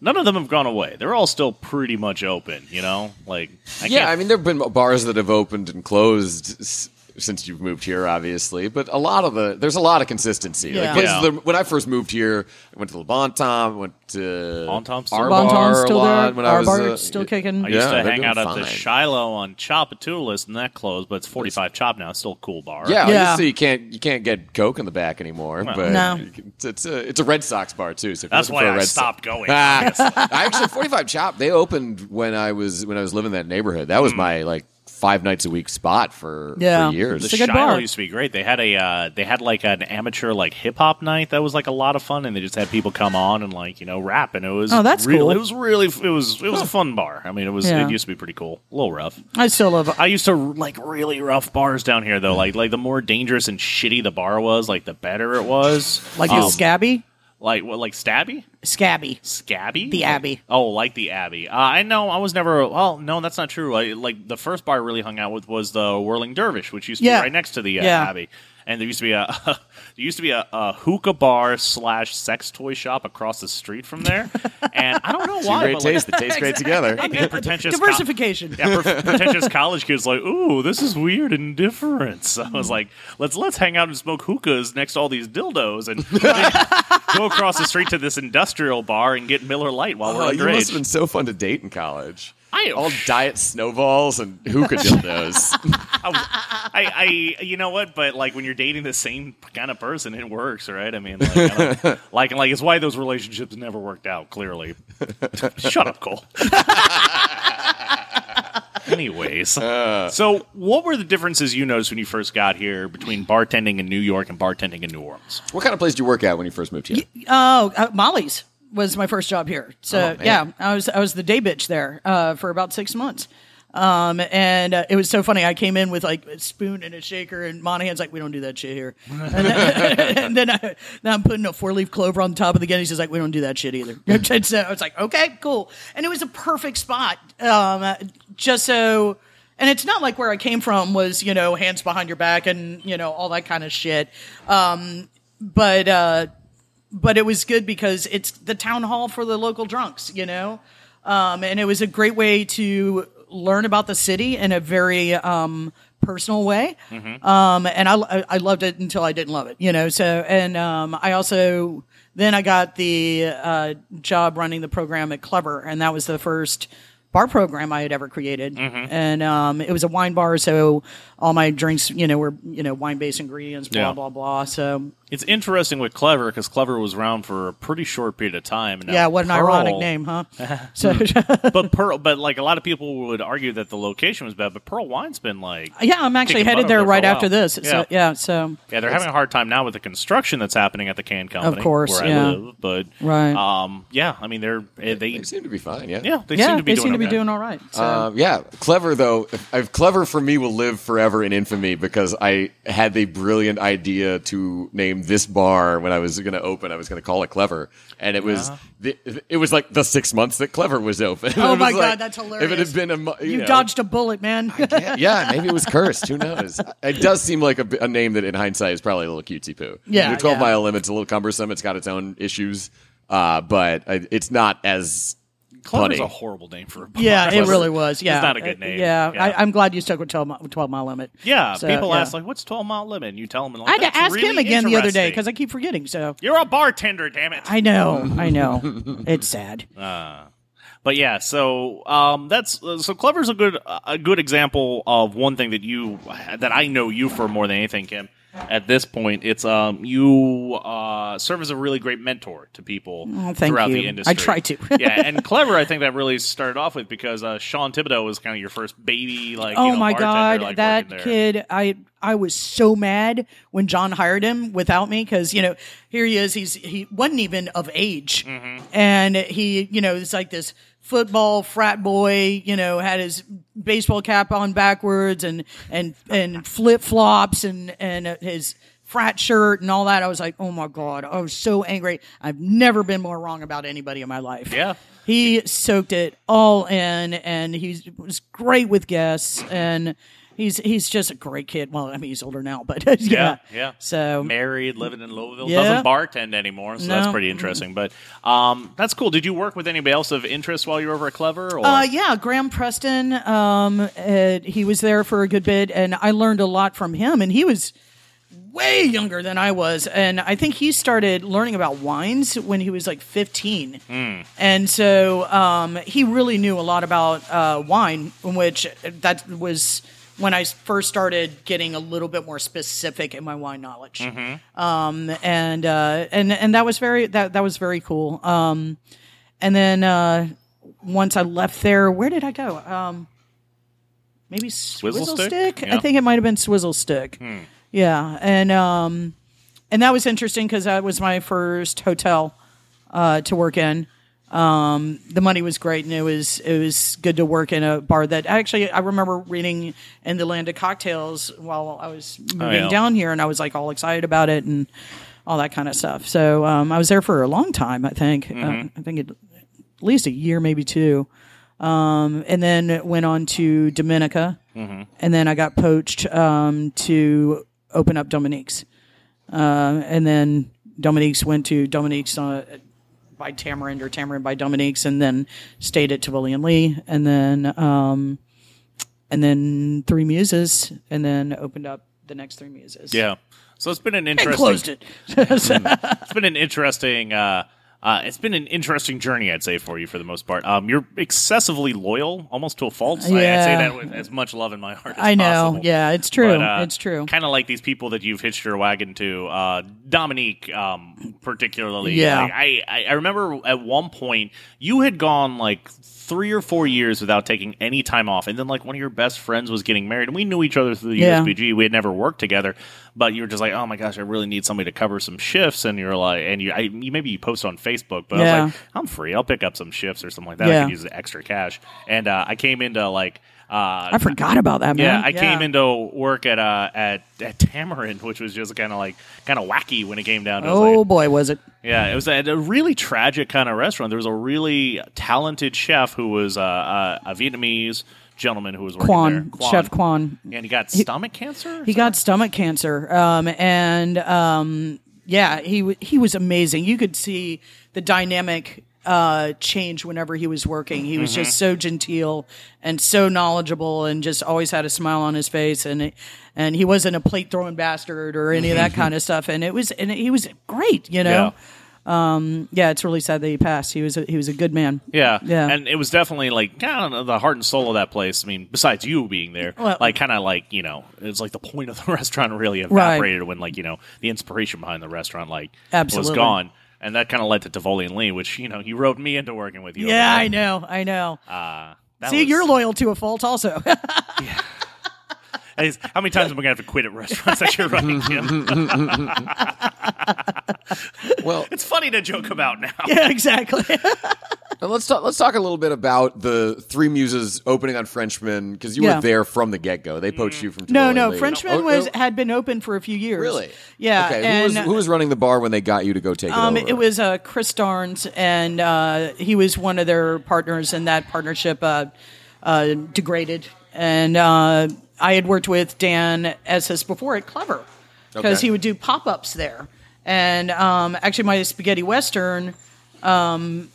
none of them have gone away. They're all still pretty much open. You know, like I Yeah, can't- I mean, there have been bars that have opened and closed s- since you've moved here, obviously. But a lot of the there's a lot of consistency. Yeah. Like places Yeah. that- when I first moved here, I went to Le Bon Temps, went to Bon Temps's still Our there? Bon Bar a still lot there. When I Our was, bar uh, still kicking. I used Yeah, to they're hang doing out at the fine. Shiloh on Tchoupitoulas, and that closed, but it's 45 Tchoup now. It's still a cool bar. Yeah, Yeah. so you can't you can't get Coke in the back anymore. but No. you can- it's, it's a it's a Red Sox bar too. So if you're That's looking for why a I Red stopped Sox- going. Ah, I actually 45 Tchoup. They opened when I was when I was living in that neighborhood. That was my like five nights a week spot for, Yeah. for years. The a good Shiloh bar. used to be great. They had a uh, they had like an amateur like hip hop night that was like a lot of fun, and they just had people come on and like you know rap, and it was Oh, that's real, cool. It was really it was it was a fun bar. I mean, it was Yeah. it used to be pretty cool, a little rough. I still love. I used to like really rough bars down here though. Like like the more dangerous and shitty the bar was, like the better it was. Like um, the Scabby, like what like Stabby. Scabby. Scabby? The Abbey. Oh, like the Abbey. Uh, I know. I was never. Well, no, that's not true. I, like the first bar I really hung out with was the Whirling Dervish, which used to Yeah. be right next to the uh, Yeah. Abbey. And there used to be a there used to be a, a hookah bar slash sex toy shop across the street from there. And I don't know Two why. great but, like, taste that tastes great together. I mean, pretentious co- Diversification. yeah, per- pretentious college kids like, ooh, this is weird and different. So I was hmm. like, let's let's hang out and smoke hookahs next to all these dildos and go across the street to this industrial bar and get Miller Light while Oh, we're you must have been so fun to date in college. I- all diet snowballs and hookah dildos. I, was- I, I, you know what? But like when you're dating the same kind of person, it works, right? I mean, like, I don't- like, like it's why those relationships never worked out. Clearly, shut up, Cole. Anyways, so what were the differences you noticed when you first got here between bartending in New York and bartending in New Orleans? what kind of place did you work at when you first moved here? Oh, uh, Molly's was my first job here. So Oh, yeah, I was I was the day bitch there uh, for about six months. Um, and uh, it was so funny. I came in with like a spoon and a shaker, and Monaghan's like, "We don't do that shit here." and then, and then, I, I'm putting a four leaf clover on the top of the Guinness. He's like, "We don't do that shit either." and so I was like, "Okay, cool." And it was a perfect spot, um, just so. And it's not like where I came from was you know hands behind your back and you know all that kind of shit. Um, but uh, but it was good because it's the town hall for the local drunks, you know? Um, and it was a great way to learn about the city in a very um, personal way. Um, and I, I loved it until I didn't love it, you know? So, and um, I also, then I got the uh, job running the program at Clever, and that was the first bar program I had ever created. And um, it was a wine bar, so all my drinks, you know, were, you know, wine based ingredients, blah, Yeah. blah, blah. So, It's interesting with Clever because Clever was around for a pretty short period of time. now Yeah, what an ironic name, huh? So but Pearl, but like a lot of people would argue that the location was bad, but Pearl Wine's been like, yeah, I'm actually headed there there right after this. Yeah. So yeah, so yeah, they're having a hard time now with the construction that's happening at the can company, of course, where yeah. I live. But Right. um, yeah, I mean they're eh, they, They seem to be fine, yeah. yeah, they yeah, seem to be they doing seem to be doing all right. So Um, yeah, clever though. I've, clever for me will live forever in infamy because I had the brilliant idea to name this bar when I was going to open. I was going to call it Clever, and it was the, it was like the six months that Clever was open. Oh It my was God, like- that's If it hilarious. had been a, you, you know, dodged a bullet, man. yeah, yeah, maybe it was cursed. Who knows? It does seem like a, a name that, in hindsight, is probably a little cutesy poo. Yeah, the twelve yeah. mile limit's a little cumbersome. It's got its own issues, uh, but it's not as Clever's punny. a horrible name for a bar. yeah, it really was. Yeah, it's not a good Uh, name. Yeah, yeah. I, I'm glad you stuck with 12, mi- 12 mile limit. yeah, So, people yeah. ask like, "What's twelve mile limit?" And you tell them, like, I had to ask really him again the other day because I keep forgetting. So you're a bartender, damn it. I know, I know, it's sad. But yeah, so um, that's uh, so clever's a good a good example of one thing that you that I know you for more than anything, Kim. At this point, it's um you uh, serve as a really great mentor to people Oh, throughout you. the industry. I try to. yeah, and clever, I think that really started off with because uh, Sean Thibodeau was kind of your first baby, like oh you know, my god, like, that kid! I I was so mad when John hired him without me because you know here he is. He's he wasn't even of age, Mm-hmm. and he you know it's like this football frat boy. You know had his baseball cap on backwards and and and flip flops and and his frat shirt and all that. I was like, oh my god, I was so angry. I've never been more wrong about anybody in my life. Yeah. he soaked it all in, and he was great with guests and. He's he's just a great kid. Well, I mean, he's older now, but yeah, Yeah, yeah. So Married, living in Louisville, Yeah. doesn't bartend anymore, so that's pretty interesting. But um, that's cool. Did you work with anybody else of interest while you were over at Clever? Or? Uh, yeah, Graham Preston. Um, uh, he was there for a good bit, and I learned a lot from him. And he was way younger than I was, and I think he started learning about wines when he was like fifteen. And so um, he really knew a lot about uh, wine, which that was when I first started getting a little bit more specific in my wine knowledge. Um, and uh, and and that was very that that was very cool. Um, and then uh, once I left there, where did I go? Um, maybe Swizzle, Swizzle Stick? Stick. Yeah. I think it might have been Swizzle Stick. Yeah, and um, and that was interesting because that was my first hotel uh, to work in. Um, the money was great, and it was it was good to work in a bar that actually I remember reading in the Land of Cocktails while I was moving yeah. down here, and I was like all excited about it and all that kind of stuff. So um, I was there for a long time. I think uh, I think it, at least a year, maybe two. Um, and then went on to Dominica, and then I got poached um, to open up Dominique's, uh, and then Dominique's went to Dominique's uh, by Tamarind or Tamarind by Dominique's, and then stayed at Tivoli and Lee, and then um, and then Three Muses, and then opened up the next Three Muses. yeah. So it's been an and interesting. closed it. It's been an interesting. Uh, uh, it's been an interesting journey, I'd say, for you for the most part. Um, you're excessively loyal, almost to a fault. I- I'd say that with as much love in my heart. as I know. possible. Yeah, it's true. But, uh, it's true. Kind of like these people that you've hitched your wagon to. Uh, Dominique, um, particularly. Yeah. Like, I I remember at one point you had gone like three or four years without taking any time off, and then like one of your best friends was getting married, and we knew each other through the Yeah. USBG. We had never worked together, but you were just like, oh my gosh, I really need somebody to cover some shifts, and you're like, and you, I, you maybe you post on Facebook, but I Yeah. was like, I'm free, I'll pick up some shifts or something like that. I Yeah. could use the extra cash, and uh, I came into like. Uh, I forgot about that, yeah, man. I came into work at uh at, at Tamarind, which was just kind of like kind of wacky when it came down to. it. It Oh like- boy, was it? yeah, it was at a really tragic kind of restaurant. There was a really talented chef who was uh, uh, a Vietnamese gentleman who was working Quan, there. Chef Quan. and he got stomach cancer. He got stomach cancer, um, and um, yeah, he w- he was amazing. You could see the dynamic uh, change whenever he was working. He was just mm-hmm. so genteel and so knowledgeable, and just always had a smile on his face. And it, and he wasn't a plate throwing bastard or any of that mm-hmm. kind of stuff. And it was and he was great, you know. Um, yeah, it's really sad that he passed. He was a, he was a good man. Yeah, Yeah. and it was definitely like kind of the heart and soul of that place. I mean, besides you being there, Well- like kind of like you know, it's like the point of the restaurant really Right. evaporated when like you know the inspiration behind the restaurant like Absolutely. was gone, and that kind of led to Tivoli and Lee, which you know you wrote me into working with you. Yeah, I know, I know. Uh, that See, was- you're loyal to a fault, also. Hey, How many times am I gonna have to quit at restaurants that you're running, Jim? Well, it's funny to joke about now. yeah, exactly. Now let's talk. Let's talk a little bit about the Three Muses opening on Frenchmen because you Yeah. were there from the get go. They poached you from No, no. Lee. Frenchmen Oh, was no. had been open for a few years. really Yeah. Okay, and, who was who was running the bar when they got you to go take um, it over? it was uh, Chris Darnes, and uh, he was one of their partners, and that partnership uh, uh, degraded. And uh, I had worked with Dan Esses before at Clever because Okay. he would do pop ups there. And um, actually, my spaghetti western um,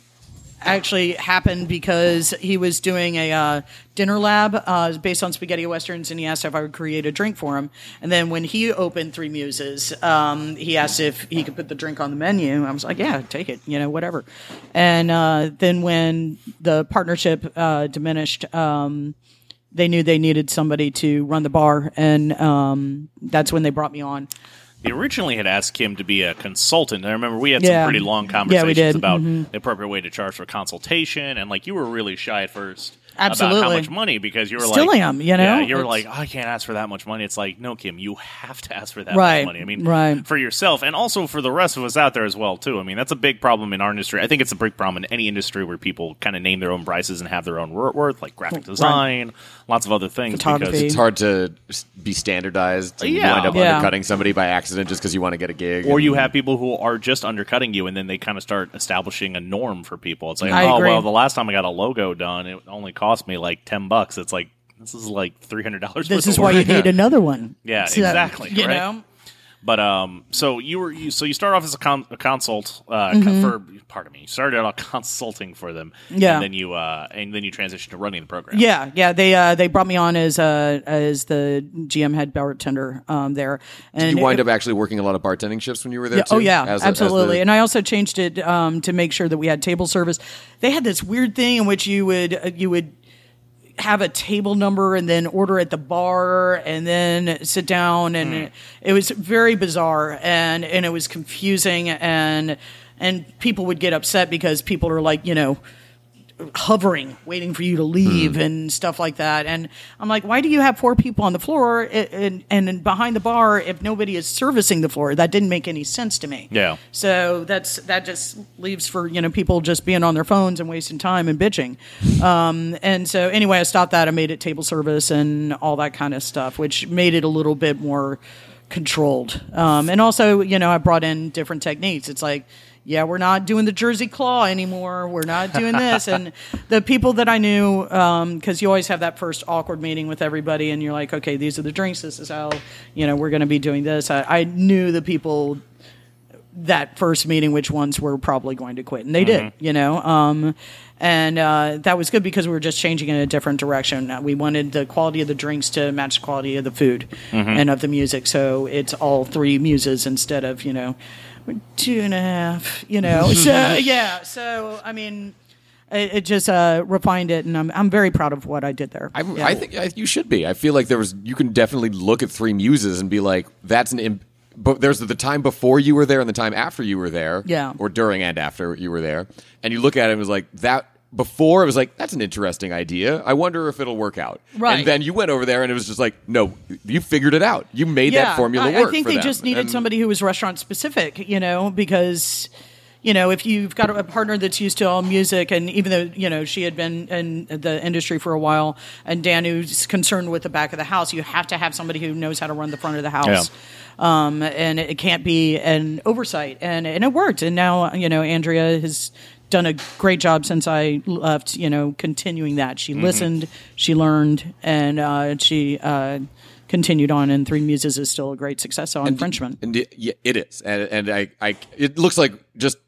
actually happened because he was doing a uh, dinner lab uh, based on spaghetti westerns, and he asked if I would create a drink for him. And then when he opened Three Muses, um, he asked if he could put the drink on the menu. I was like, "Yeah, take it, you know, whatever." And uh, then when the partnership uh, diminished. Um, they knew they needed somebody to run the bar, and um, that's when they brought me on. They originally had asked Kim to be a consultant. I remember we had Yeah. some pretty long conversations did. about Mhm. the appropriate way to charge for consultation, and like you were really shy at first. About how Absolutely. much money because you were Still like, am, you know? yeah, you were It's- like, oh, I can't ask for that much money. It's like, no, Kim, you have to ask for that Right, much money. I mean, right. for yourself and also for the rest of us out there as well too. I mean, that's a big problem in our industry. I think it's a big problem in any industry where people kind of name their own prices and have their own worth, like graphic design, lots of other things. Because It's hard to be standardized. And You Yeah. wind up Yeah. undercutting somebody by accident just because you want to get a gig. or and- you have people who are just undercutting you, and then they kind of start establishing a norm for people. It's like, I oh agree. well, the last time I got a logo done, it only cost me like ten bucks. It's like this is like three hundred dollars. This is why you need another one. Yeah, So, exactly, You right? know, But um, so you were you, so you start off as a, con- a consult uh, Mm-hmm. for pardon me, you started out consulting for them, Yeah. and then you uh, and then you transitioned to running the program. Yeah, yeah. They uh, they brought me on as uh, as the GM head bartender um, there. And Did you wind it- up actually working a lot of bartending shifts when you were there Yeah, too? oh yeah, As a- as absolutely. the- and I also changed it um, to make sure that we had table service. They had this weird thing in which you would uh, you would have a table number and then order at the bar and then sit down. And hmm. it, it was very bizarre and and it was confusing and and people would get upset because people are like you know hovering, waiting for you to leave and stuff like that. And I'm like, why do you have four people on the floor and, and, and behind the bar if nobody is servicing the floor? That didn't make any sense to me. Yeah. So that's that just leaves for you know people just being on their phones and wasting time and bitching. Um, and so anyway, I stopped that. I made it table service and all that kind of stuff, which made it a little bit more controlled. Um, and also, you know, I brought in different techniques. It's like, yeah, we're not doing the Jersey Claw anymore. We're not doing this. and the people that I knew, because you always have that first awkward meeting with everybody, and you're like, okay, these are the drinks. This is how, you know, we're going to be doing this. I, I knew the people that first meeting which ones were probably going to quit and they did you know um, and uh, that was good because we were just changing in a different direction Uh, we wanted the quality of the drinks to match the quality of the food and of the music so it's all three muses instead of you know two and a half you know so yeah so i mean it, it just uh, refined it and I'm, I'm very proud of what i did there I, Yeah. I think I, you should be. I feel like there was. You can definitely look at Three Muses and be like, "That's an." Imp- but there's the time before you were there and the time after you were there, Yeah. or during and after you were there, and you look at it and it was like that. Before it was like that's an interesting idea. I wonder if it'll work out. Right. And then you went over there and it was just like, no, you figured it out. You made that formula I, work. I think they them. just needed And- somebody who was restaurant specific, you know, because you know if you've got a partner that's used to all music, and even though you know she had been in the industry for a while, and Dan who's concerned with the back of the house, you have to have somebody who knows how to run the front of the house. Um, and it can't be an oversight, and and it worked. And now you know Andrea has done a great job since I left. You know, continuing that she listened, she learned, and uh, she uh, continued on. And Three Muses is still a great success on Frenchmen. And it, yeah, it is, and, and I, I, it looks like just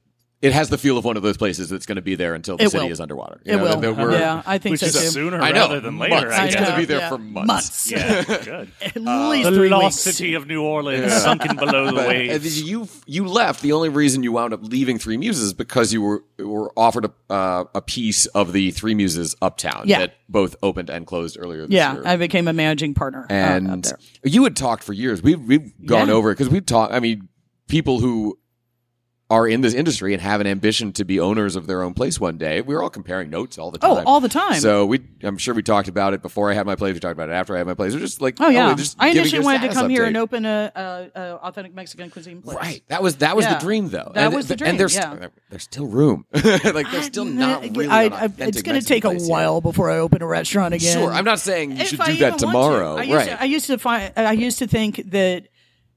it has the feel of one of those places that's going to to be there until the It city will. is underwater. You It know, will. that- that we're- yeah, I think Which so is too. sooner I know, rather than later. months. I It's going to be there yeah. for months. Months. Yeah, good. At least the three lost weeks. city of New Orleans, sunken below the waves. and you you left. The only reason you wound up leaving Three Muses is because you were were offered a uh, a piece of the Three Muses Uptown Yeah. that both opened and closed earlier this Yeah, year. I became a managing partner uh, up and there. you had talked for years. We've we've gone Yeah. over it because we've talked. I mean, people who are in this industry and have an ambition to be owners of their own place one day. We were all comparing notes all the oh, time. Oh, all the time. So we, I'm sure we talked about it before I had my place. We talked about it after I had my place. We're just like, Oh yeah, just I initially wanted to come here and open a, a, a authentic Mexican cuisine place. Right. That was that was Yeah. the dream, though. That and, was the dream, And there's yeah. there's still room. like there's still not really. I, I, it's going to take a while before I open a restaurant again. Sure. I'm not saying you If should I do that want to. tomorrow. I right. To, I used to find. I used to think that,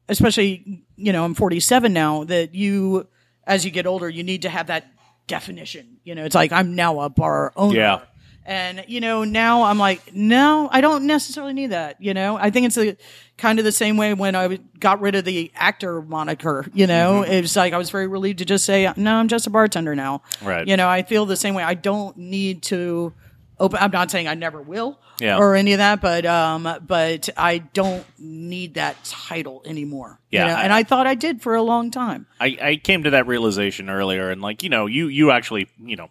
especially you know, I'm 47 now. That you, as you get older, you need to have that definition. You know, it's like I'm now a bar owner. Yeah. And you know, now I'm like, no, I don't necessarily need that. You know, I think it's the kind of the same way when I got rid of the actor moniker. You know, Mm-hmm. it was like I was very relieved to just say, no, I'm just a bartender now. Right. You know, I feel the same way. I don't need to open. I'm not saying I never will. Yeah. Or any of that, but um, but I don't need that title anymore. you Yeah, know? I- and I thought I did for a long time. I, I came to that realization earlier, and like you know, you you actually you know,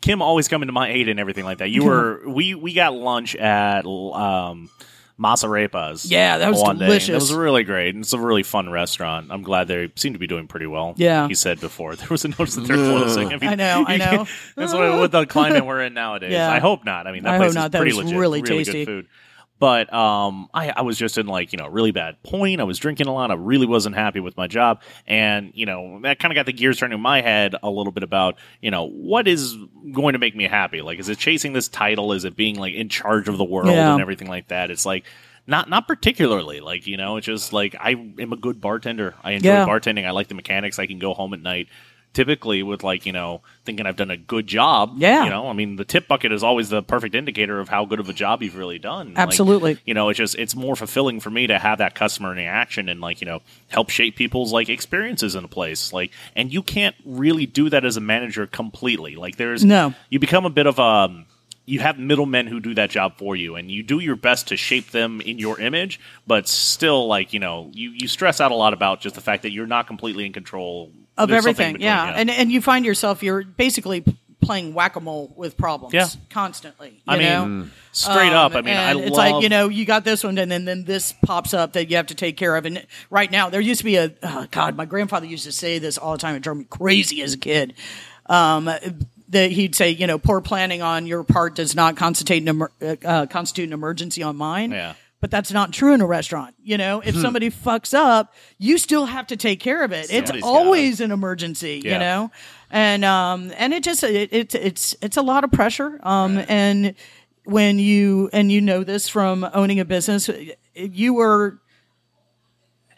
Kim always coming to my aid and everything like that. You were we we got lunch at um Maïs Arepas. Yeah, that was delicious. It was really great. and It's a really fun restaurant. I'm glad they seem to be doing pretty well. Yeah. he said before there was a notice that they're closing. mean, I know, I know. That's what with the climate we're in nowadays. Yeah. I hope not. I mean, that I place hope not. is That pretty was legit, really really tasty. good food. But um, I, I was just in like you know really bad point. I was drinking a lot. I really wasn't happy with my job, and you know that kind of got the gears turning in my head a little bit about you know what is going to make me happy. Like, is it chasing this title? Is it being like in charge of the world Yeah. and everything like that? It's like not not particularly. Like you know, it's just like I am a good bartender. I enjoy Yeah. bartending. I like the mechanics. I can go home at night. Typically, with like you know, thinking I've done a good job. Yeah. you know, I mean, the tip bucket is always the perfect indicator of how good of a job you've really done. Like, Absolutely. you know, it's just it's more fulfilling for me to have that customer interaction and like you know help shape people's like experiences in a place. Like, and you can't really do that as a manager completely. Like, there's No. you become a bit of a you have middlemen who do that job for you and you do your best to shape them in your image but still like you know you, you stress out a lot about just the fact that you're not completely in control of everything. between Yeah, you. and and you find yourself you're basically playing whack a mole with problems. Yeah. constantly. You I mean, know? straight up i mean i and love it's like you know you got this one and then, then this pops up that you have to take care of and right now there used to be a oh god my grandfather used to say this all the time it drove me crazy as a kid um, that he'd say you know poor planning on your part does not constitute an, emer- uh, constitute an emergency on mine Yeah. But that's not true in a restaurant. You know, if somebody fucks up, you still have to take care of it. It's Somebody's always an emergency. Yeah. You know, and um, and it just it, it it's it's a lot of pressure. Um, and when you and you know this from owning a business, you are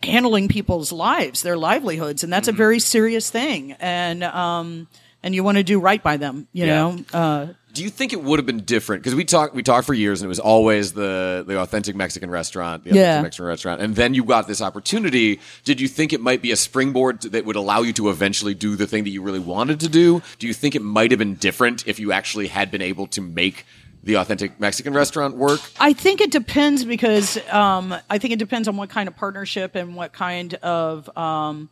handling people's lives, their livelihoods, and that's Mm-hmm. a very serious thing. And um, and you want to do right by them. You Yeah. know, uh, Do you think it would have been different? Because we talked, we talked for years, and it was always the the authentic Mexican restaurant, the authentic Yeah. Mexican restaurant, and then you got this opportunity. Did you think it might be a springboard that would allow you to eventually do the thing that you really wanted to do? Do you think it might have been different if you actually had been able to make the authentic Mexican restaurant work? I think it depends because um, I think it depends on what kind of partnership and what kind of um,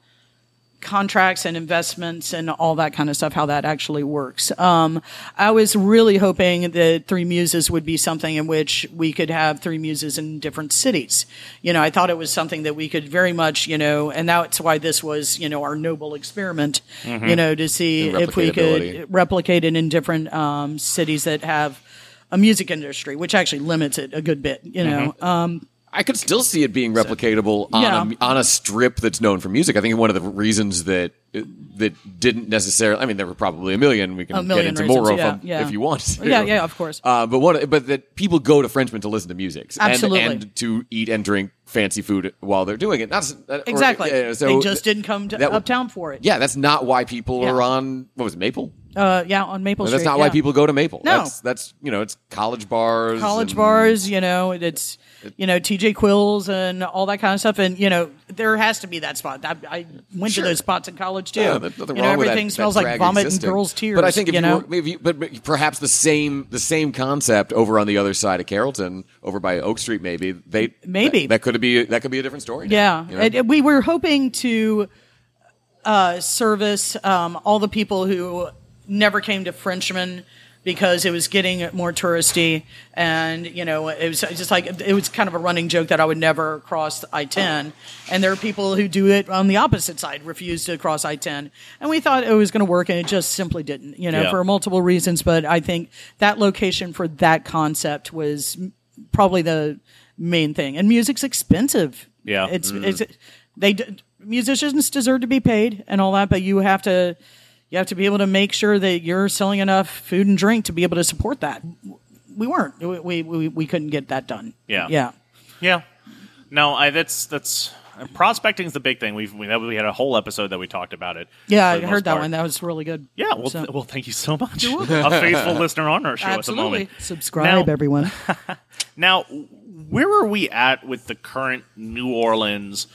contracts and investments and all that kind of stuff, how that actually works. Um, I was really hoping that Three Muses would be something in which we could have Three Muses in different cities. You know, I thought it was something that we could very much, you know, and that's why this was, you know, our noble experiment, you know, to see if we could replicate it in different um, cities that have a music industry, which actually limits it a good bit, you know. Um, I could still see it being replicatable on Yeah. a, on a strip that's known for music. I think one of the reasons that that didn't necessarily. I mean, there were probably a million. We can million get into more of yeah, them yeah. if you want. to. Yeah, yeah, of course. Uh, but one, but that people go to Frenchmen to listen to music, and- Absolutely. and, to eat and drink fancy food while they're doing it. That's that- or- exactly. so they just didn't come to that- uptown for it. Yeah, that's not why people Yeah. are on. What was it, Maple? Uh, yeah, on Maple that's not why people go to Maple. No. that's, that's you know, it's college bars, college and- bars, you know, it's you know TJ Quills and all that kind of stuff, and you know there has to be that spot. I, I went Sure. to those spots in college too. Yeah, there's nothing you know, wrong with that- everything that smells like vomit existing. and girls' tears. But I think if you you, know, were, maybe, but, but perhaps the same the same concept over on the other side of Carrollton, over by Oak Street, maybe they Maybe. that, that could be that could be a different story. now, Yeah, you know? We were hoping to uh, service um, all the people who never came to Frenchmen because it was getting more touristy, and you know it was just like it was kind of a running joke that I would never cross I ten, and there are people who do it on the opposite side, refuse to cross I ten, and we thought it was going to work, and it just simply didn't, you know, Yeah. for multiple reasons. But I think that location for that concept was probably the main thing, and music's expensive. Yeah. it's mm-hmm. it's they musicians deserve to be paid and all that, but you have to you have to be able to make sure that you're selling enough food and drink to be able to support that. We weren't. We we, we couldn't get that done. Yeah. Yeah. Yeah. No, I that's that's prospecting is the big thing. We've we, we had a whole episode that we talked about it. Yeah, I heard that part. one. That was really good. Yeah, well, So- th- well, thank you so much. a faithful listener on our show at the Absolutely. moment. Subscribe, Now- everyone. Now, where are we at with the current New Orleans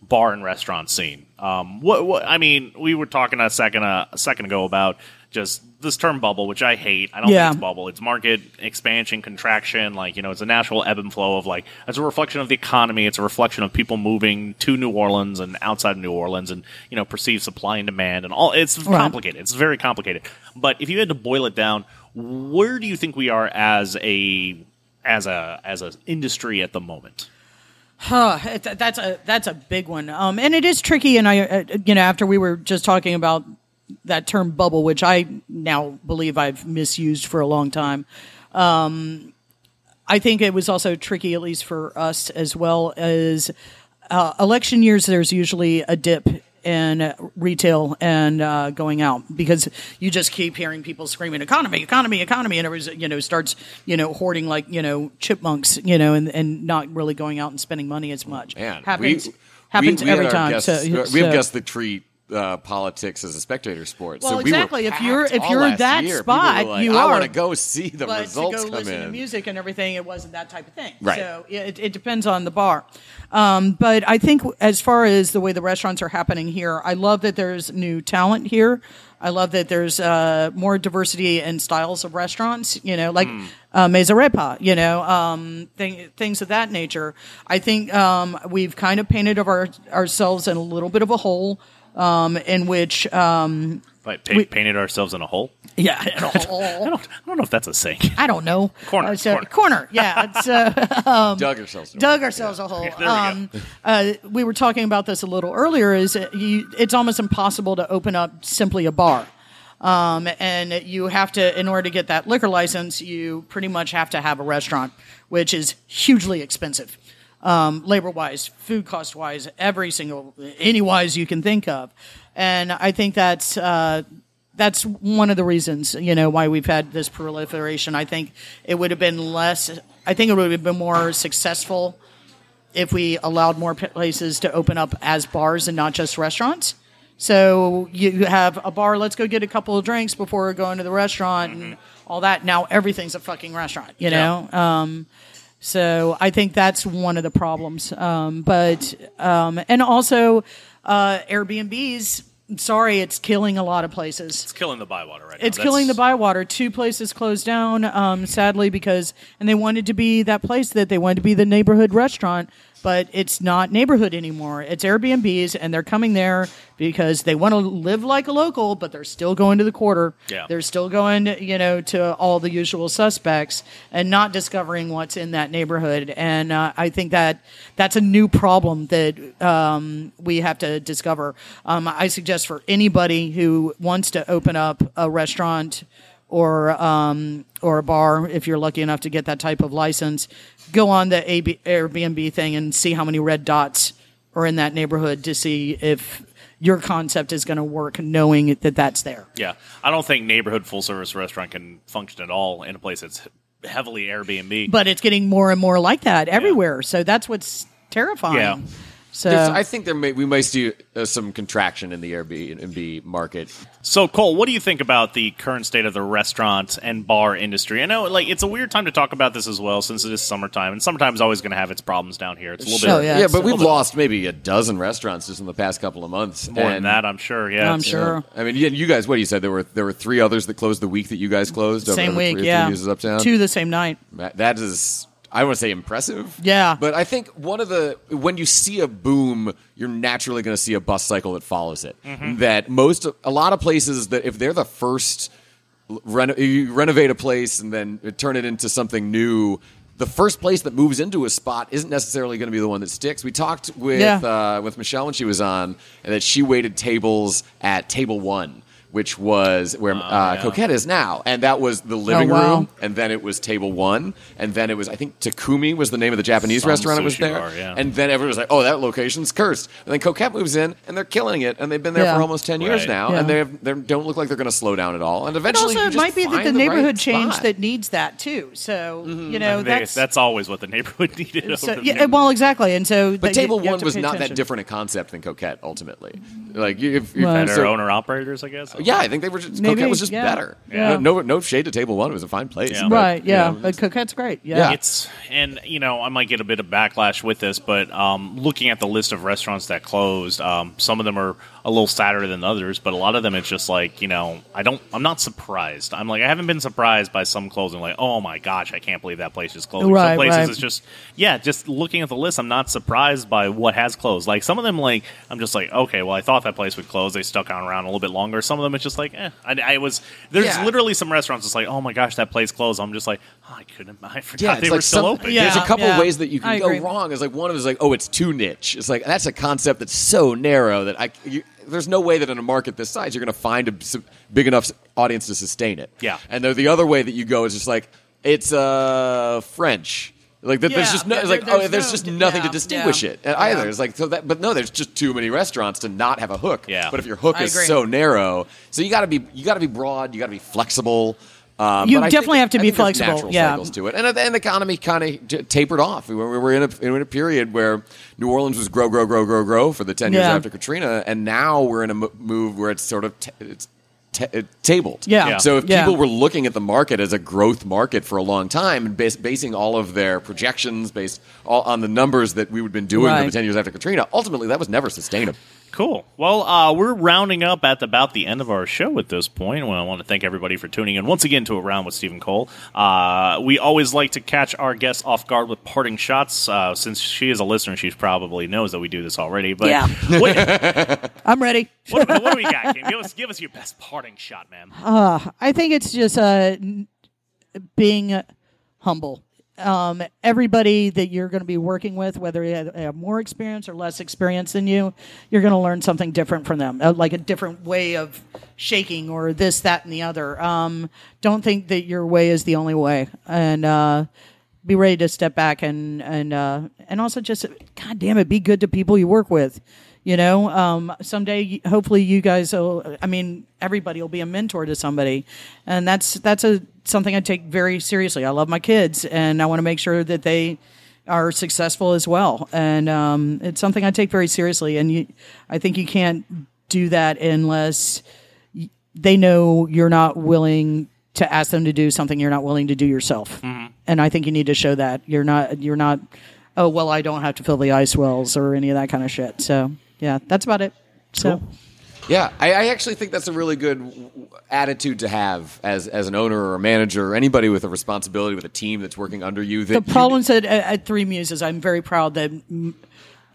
bar and restaurant scene? Um, what, what I mean, we were talking a second uh, a second ago about just this term bubble, which I hate. I don't Yeah. think it's bubble. It's market expansion, contraction. Like you know, it's a natural ebb and flow of like it's a reflection of the economy. It's a reflection of people moving to New Orleans and outside of New Orleans, and you know, perceived supply and demand and all. It's Right. complicated. It's very complicated. But if you had to boil it down, where do you think we are as a as a as an industry at the moment? Huh, that's a that's a big one, um, and it is tricky. And I, uh, you know, after we were just talking about that term bubble, which I now believe I've misused for a long time. Um, I think it was also tricky, at least for us as well as uh, election years. There's usually a dip in retail and uh, going out because you just keep hearing people screaming economy, economy, economy, and everyone you know starts you know hoarding like you know chipmunks, you know, and, and not really going out and spending money as much. Man, happens we, happens we, we every time. Guests, so, we have so- guests that treat uh, politics as a spectator sport. Well, so we exactly. If you're- if you're that year. Spot, like, you I are. want to go see the but results to go come listen to music and everything, it wasn't that type of thing. Right. So it, it depends on the bar. Um, but I think as far as the way the restaurants are happening here, I love that there's new talent here. I love that there's uh, more diversity in styles of restaurants. You know, like uh, Maïs Arepa. You know, um, thing, things of that nature. I think um, we've kind of painted of our, ourselves in a little bit of a hole. Um, in which, um, Like pa- We- painted ourselves in a hole. yeah, in a hole. I don't, I don't know if that's a saying. I don't know. Corner, Uh, so- corner. corner. Yeah, it's uh, Dug ourselves. in a dug hole. ourselves a hole. There we go. Um, uh, we were talking about this a little earlier. Is that you, it's almost impossible to open up simply a bar. Um, and you have to, in order to get that liquor license, you pretty much have to have a restaurant, which is hugely expensive, um, labor wise, food cost wise, every single, any wise you can think of. And I think that's, uh, that's one of the reasons, you know, why we've had this proliferation. I think it would have been less, I think it would have been more successful if we allowed more places to open up as bars and not just restaurants. So you have a bar, let's go get a couple of drinks before going to the restaurant and all that. Now everything's a fucking restaurant, you know? Um, so I think that's one of the problems. Um, but, um, and also, uh, Airbnbs, sorry, it's killing a lot of places. It's killing the Bywater right now. It's killing the Bywater. Two places closed down, um, sadly, because and they wanted to be that place that they wanted to be the neighborhood restaurant, but it's not neighborhood anymore. It's Airbnbs, and they're coming there because they want to live like a local, but they're still going to the quarter. Yeah. They're still going, you know, to all the usual suspects and not discovering what's in that neighborhood. And uh, I think that that's a new problem that um, we have to discover. Um, I suggest for anybody who wants to open up a restaurant or um, or a bar, if you're lucky enough to get that type of license, go on the AB- Airbnb thing and see how many red dots are in that neighborhood to see if your concept is going to work, knowing that that's there. Yeah, I don't think neighborhood full service restaurant can function at all in a place that's heavily Airbnb. But it's getting more and more like that everywhere. So that's what's terrifying. Yeah. So There's- I think there may, we might see uh, some contraction in the Airbnb market. So, Cole, what do you think about the current state of the restaurant and bar industry? I know, like, it's a weird time to talk about this as well, since it is summertime, and summertime is always going to have its problems down here. It's a little Sure, bit, yeah. Yeah, but we've little bit- lost maybe a dozen restaurants just in the past couple of months. more than that, I'm sure. Yeah, I'm it's- sure. I mean, you, you guys, what you said? There were there were three others that closed the week that you guys closed. same over week, three, yeah. Three uptown. Two the same night. That- that is I want to say impressive. Yeah. But I think one of the when you see a boom, you're naturally going to see a bus cycle that follows it. Mm-hmm. That most a lot of places that if they're the first reno, you renovate a place and then turn it into something new. The first place that moves into a spot isn't necessarily going to be the one that sticks. We talked with Yeah. uh, with Michelle when she was on, and that she waited tables at table one, which was where uh, yeah. Coquette is now, and that was the living Oh, wow. room and then it was table one, and then it was I think Takumi was the name of the Japanese Some restaurant that was there, bar, yeah. and then everyone was like, "Oh, that location's cursed." And then Coquette moves in, and they're killing it, and they've been there Yeah. for almost ten years Right. now, Yeah. and they have, they don't look like they're going to slow down at all. And But eventually, also, you it just might be that find the right neighborhood change spot. that needs that too. So you know I that's, that's always what the neighborhood needed. so, over yeah. neighborhood. Well, exactly, and so But that table you one to was pay not that different a concept than Coquette. Ultimately, like you, if, if, Right. better so- owner operators, I guess. Yeah, I think they were. Just, Maybe, Coquette was just yeah. better. Yeah. No, no, no shade to table one. It was a fine place. Yeah. but, Right? you Yeah, know, but Coquette's great. Yeah. Yeah. It's and you know I might get a bit of backlash with this, but um, looking at the list of restaurants that closed, um, some of them are a little sadder than others, but a lot of them it's just like you know I don't I'm not surprised. I'm like I haven't been surprised by some closing. Like oh my gosh, I can't believe that place is closing. Right, some places right. it's just yeah, just looking at the list, I'm not surprised by what has closed. Like some of them like I'm just like okay, well I thought that place would close. They stuck on around a little bit longer. Some of them it's just like eh. I, I was there's Yeah. literally some restaurants. It's like oh my gosh, that place closed. I'm just like Oh, I couldn't. I forgot Yeah, they it's were like still some, open. Yeah. There's a couple yeah. ways that you can go wrong. It's like one of them is like, oh, it's too niche. It's like that's a concept that's so narrow that I. You, there's no way that in a market this size you're going to find a big enough audience to sustain it. Yeah. And the, the other way that you go is just like it's uh French. Like that, there's just no, yeah, it's like there- oh, there's there's no- just nothing yeah, to distinguish yeah, it either. yeah. It's like so that, but no, there's just too many restaurants to not have a hook. Yeah. But if your hook I is agree. so narrow, so you got to be you got to be broad, you got to be flexible. Um, You but I definitely think- have to I be think flexible, natural yeah. cycles to it, and and the economy kind of t- tapered off. We were, we were in a in a period where New Orleans was grow, grow, grow, grow, grow for the ten years Yeah. after Katrina, and now we're in a move where it's sort of t- it's t- uh, tabled. Yeah. Yeah. So if Yeah. people were looking at the market as a growth market for a long time and bas- basing all of their projections based all on the numbers that we would been doing for the ten years after Katrina, ultimately that was never sustainable. Cool. Well, uh, we're rounding up at about the end of our show at this point. Well, I want to thank everybody for tuning in once again to a round with Stephen Cole. Uh, we always like to catch our guests off guard with parting shots. Uh, since she is a listener, she probably knows that we do this already. But Yeah. what, I'm ready. what, what do we got, Kim? Give us, give us your best parting shot, man. I think it's just uh, being humble. Um, everybody that you're going to be working with, whether they have, have more experience or less experience than you, you're going to learn something different from them, uh, like a different way of shaking or this, that, and the other. Um, don't think that your way is the only way, and uh, be ready to step back and and uh, and also just, God damn it, be good to people you work with. You know, um, someday, hopefully, you guys will. I mean, everybody will be a mentor to somebody, and that's that's a something I take very seriously. I love my kids, and I want to make sure that they are successful as well. And um, it's something I take very seriously. And you, I think you can't do that unless y- they know you're not willing to ask them to do something you're not willing to do yourself. And I think you need to show that you're not you're not. Oh well, I don't have to fill the ice wells or any of that kind of shit. So yeah, that's about it. So. Yeah, I, I actually think that's a really good attitude to have as as an owner or a manager or anybody with a responsibility with a team that's working under you. That the problems at, at Three Muses, I'm very proud that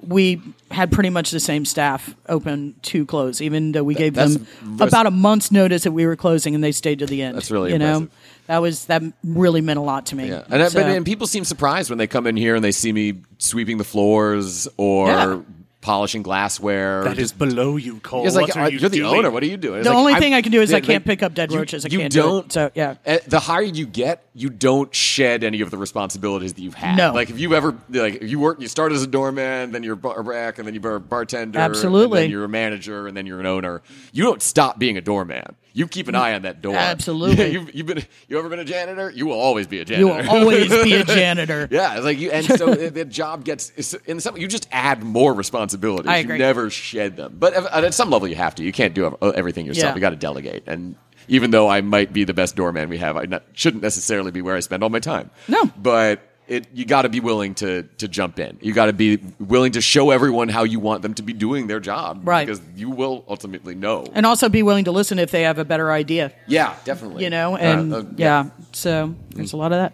we had pretty much the same staff open to close, even though we gave that's them about a month's notice that we were closing, and they stayed to the end. That's really you know that was that really meant a lot to me. Yeah, and, I- but, and people seem surprised when they come in here and they see me sweeping the floors or Yeah. Polishing glassware. That is below you, Cole. It's like what are uh, you you're the doing? owner. What are you doing? It's the like, only I'm- thing I can do is I can't like, pick up dead you- roaches. I you can't don't. do it. So yeah. Uh, the higher you get, you don't shed any of the responsibilities that you've had. No. Like if you ever like if you work, you start as a doorman, then you're a bar back, and then you're a bartender, Absolutely. and then you're a manager, and then you're an owner. You don't stop being a doorman. You keep an eye on that door. Absolutely. you've, you've been. You ever been a janitor? You will always be a janitor. You will always be a janitor. Yeah, it's like you, and so the, job gets in some. You just add more responsibilities. I agree. You never shed them, but at at some level, you have to. You can't do uh, everything yourself. Yeah. You got to delegate. And even though I might be the best doorman we have, I not, shouldn't necessarily be where I spend all my time. No. but it you got to be willing to to jump in. You got to be willing to show everyone how you want them to be doing their job, Right. Because you will ultimately know. And also be willing to listen if they have a better idea. yeah, definitely. You know, Uh, and uh, yeah. So there's a lot of that.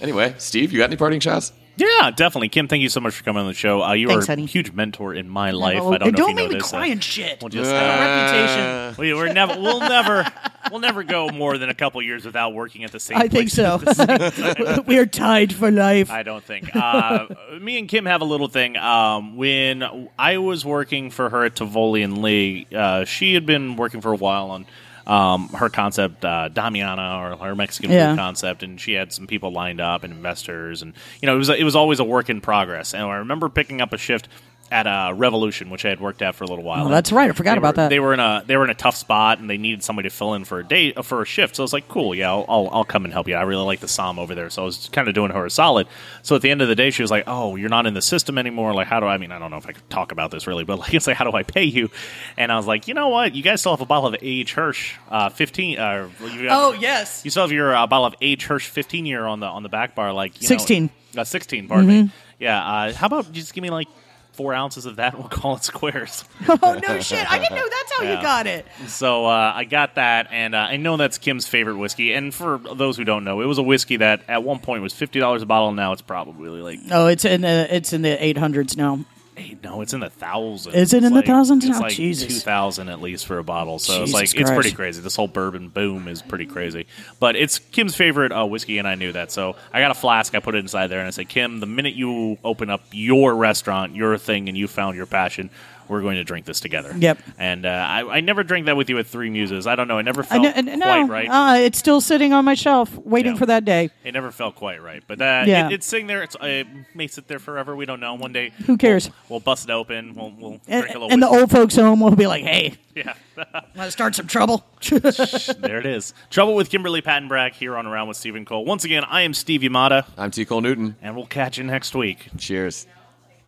Anyway, Steve, you got any parting shots? Yeah, definitely. Kim, thank you so much for coming on the show. Uh, you Thanks, are honey. a huge mentor in my life. Oh, I don't know don't if you make know me this. uh, cry and shit. We'll just I have a reputation. we, we're never we'll never we'll never go more than a couple years without working at the same I think so. at the same time. we are tied for life. I don't think. Uh, me and Kim have a little thing. Um, when I was working for her at Tivoli and Lee, uh, she had been working for a while on um, her concept, uh, Damiana, or her Mexican Yeah. food concept, and she had some people lined up and investors, and you know, it was it was always a work in progress. And I remember picking up a shift at uh, Revolution, which I had worked at for a little while. Oh, that's right. I forgot about were- that. They were in a they were in a tough spot, and they needed somebody to fill in for a day for a shift. So I was like, "Cool, yeah, I'll, I'll, I'll come and help you." I really like the Psalm over there, so I was kind of doing her a solid. So at the end of the day, she was like, "Oh, you're not in the system anymore. Like, how do I, I mean? I don't know if I could talk about this really, but like, it's like, how do I pay you?" And I was like, "You know what? You guys still have a bottle of A.H. Hirsch, uh, fifteen. Uh, you got- oh yes. you still have your uh, bottle of A.H. Hirsch 15 year on the on the back bar, like you 16. Know, uh, 16, pardon me. Yeah. Uh, how about you just give me like four ounces of that? and We'll call it squares. Oh no shit! I didn't know that's how Yeah. you got it. So uh, I got that, and uh, I know that's Kim's favorite whiskey. And for those who don't know, it was a whiskey that at one point was fifty dollars a bottle. and Now it's probably like Oh, it's in the it's in the eight hundreds now. Hey, no, it's in the thousands. Is it in It's the thousands? It's Oh, like Jesus. two thousand at least for a bottle. So it's Jesus like it's pretty crazy. This whole bourbon boom is pretty crazy. But it's Kim's favorite uh, whiskey, and I knew that. So I got a flask. I put it inside there, and I said, Kim, the minute you open up your restaurant, your thing, and you found your passion. We're going to drink this together. Yep. And uh, I, I never drank that with you at Three Muses. I don't know. It never felt know, quite no, right. uh, it's still sitting on my shelf, waiting Yeah. for that day. It never felt quite right, but uh, Yeah. it, it's sitting there. It's, it may sit there forever. We don't know. One day, Who cares? We'll, we'll bust it open. We'll, we'll And, drink a little. and the old folks home will be like, "Hey, yeah, want to start some trouble?" there it is. Trouble with Kimberly Patton Pattenbrack here on Around with Stephen Cole. Once again, I am Steve Yamada, I'm T. Cole Newton. and we'll catch you next week. Cheers.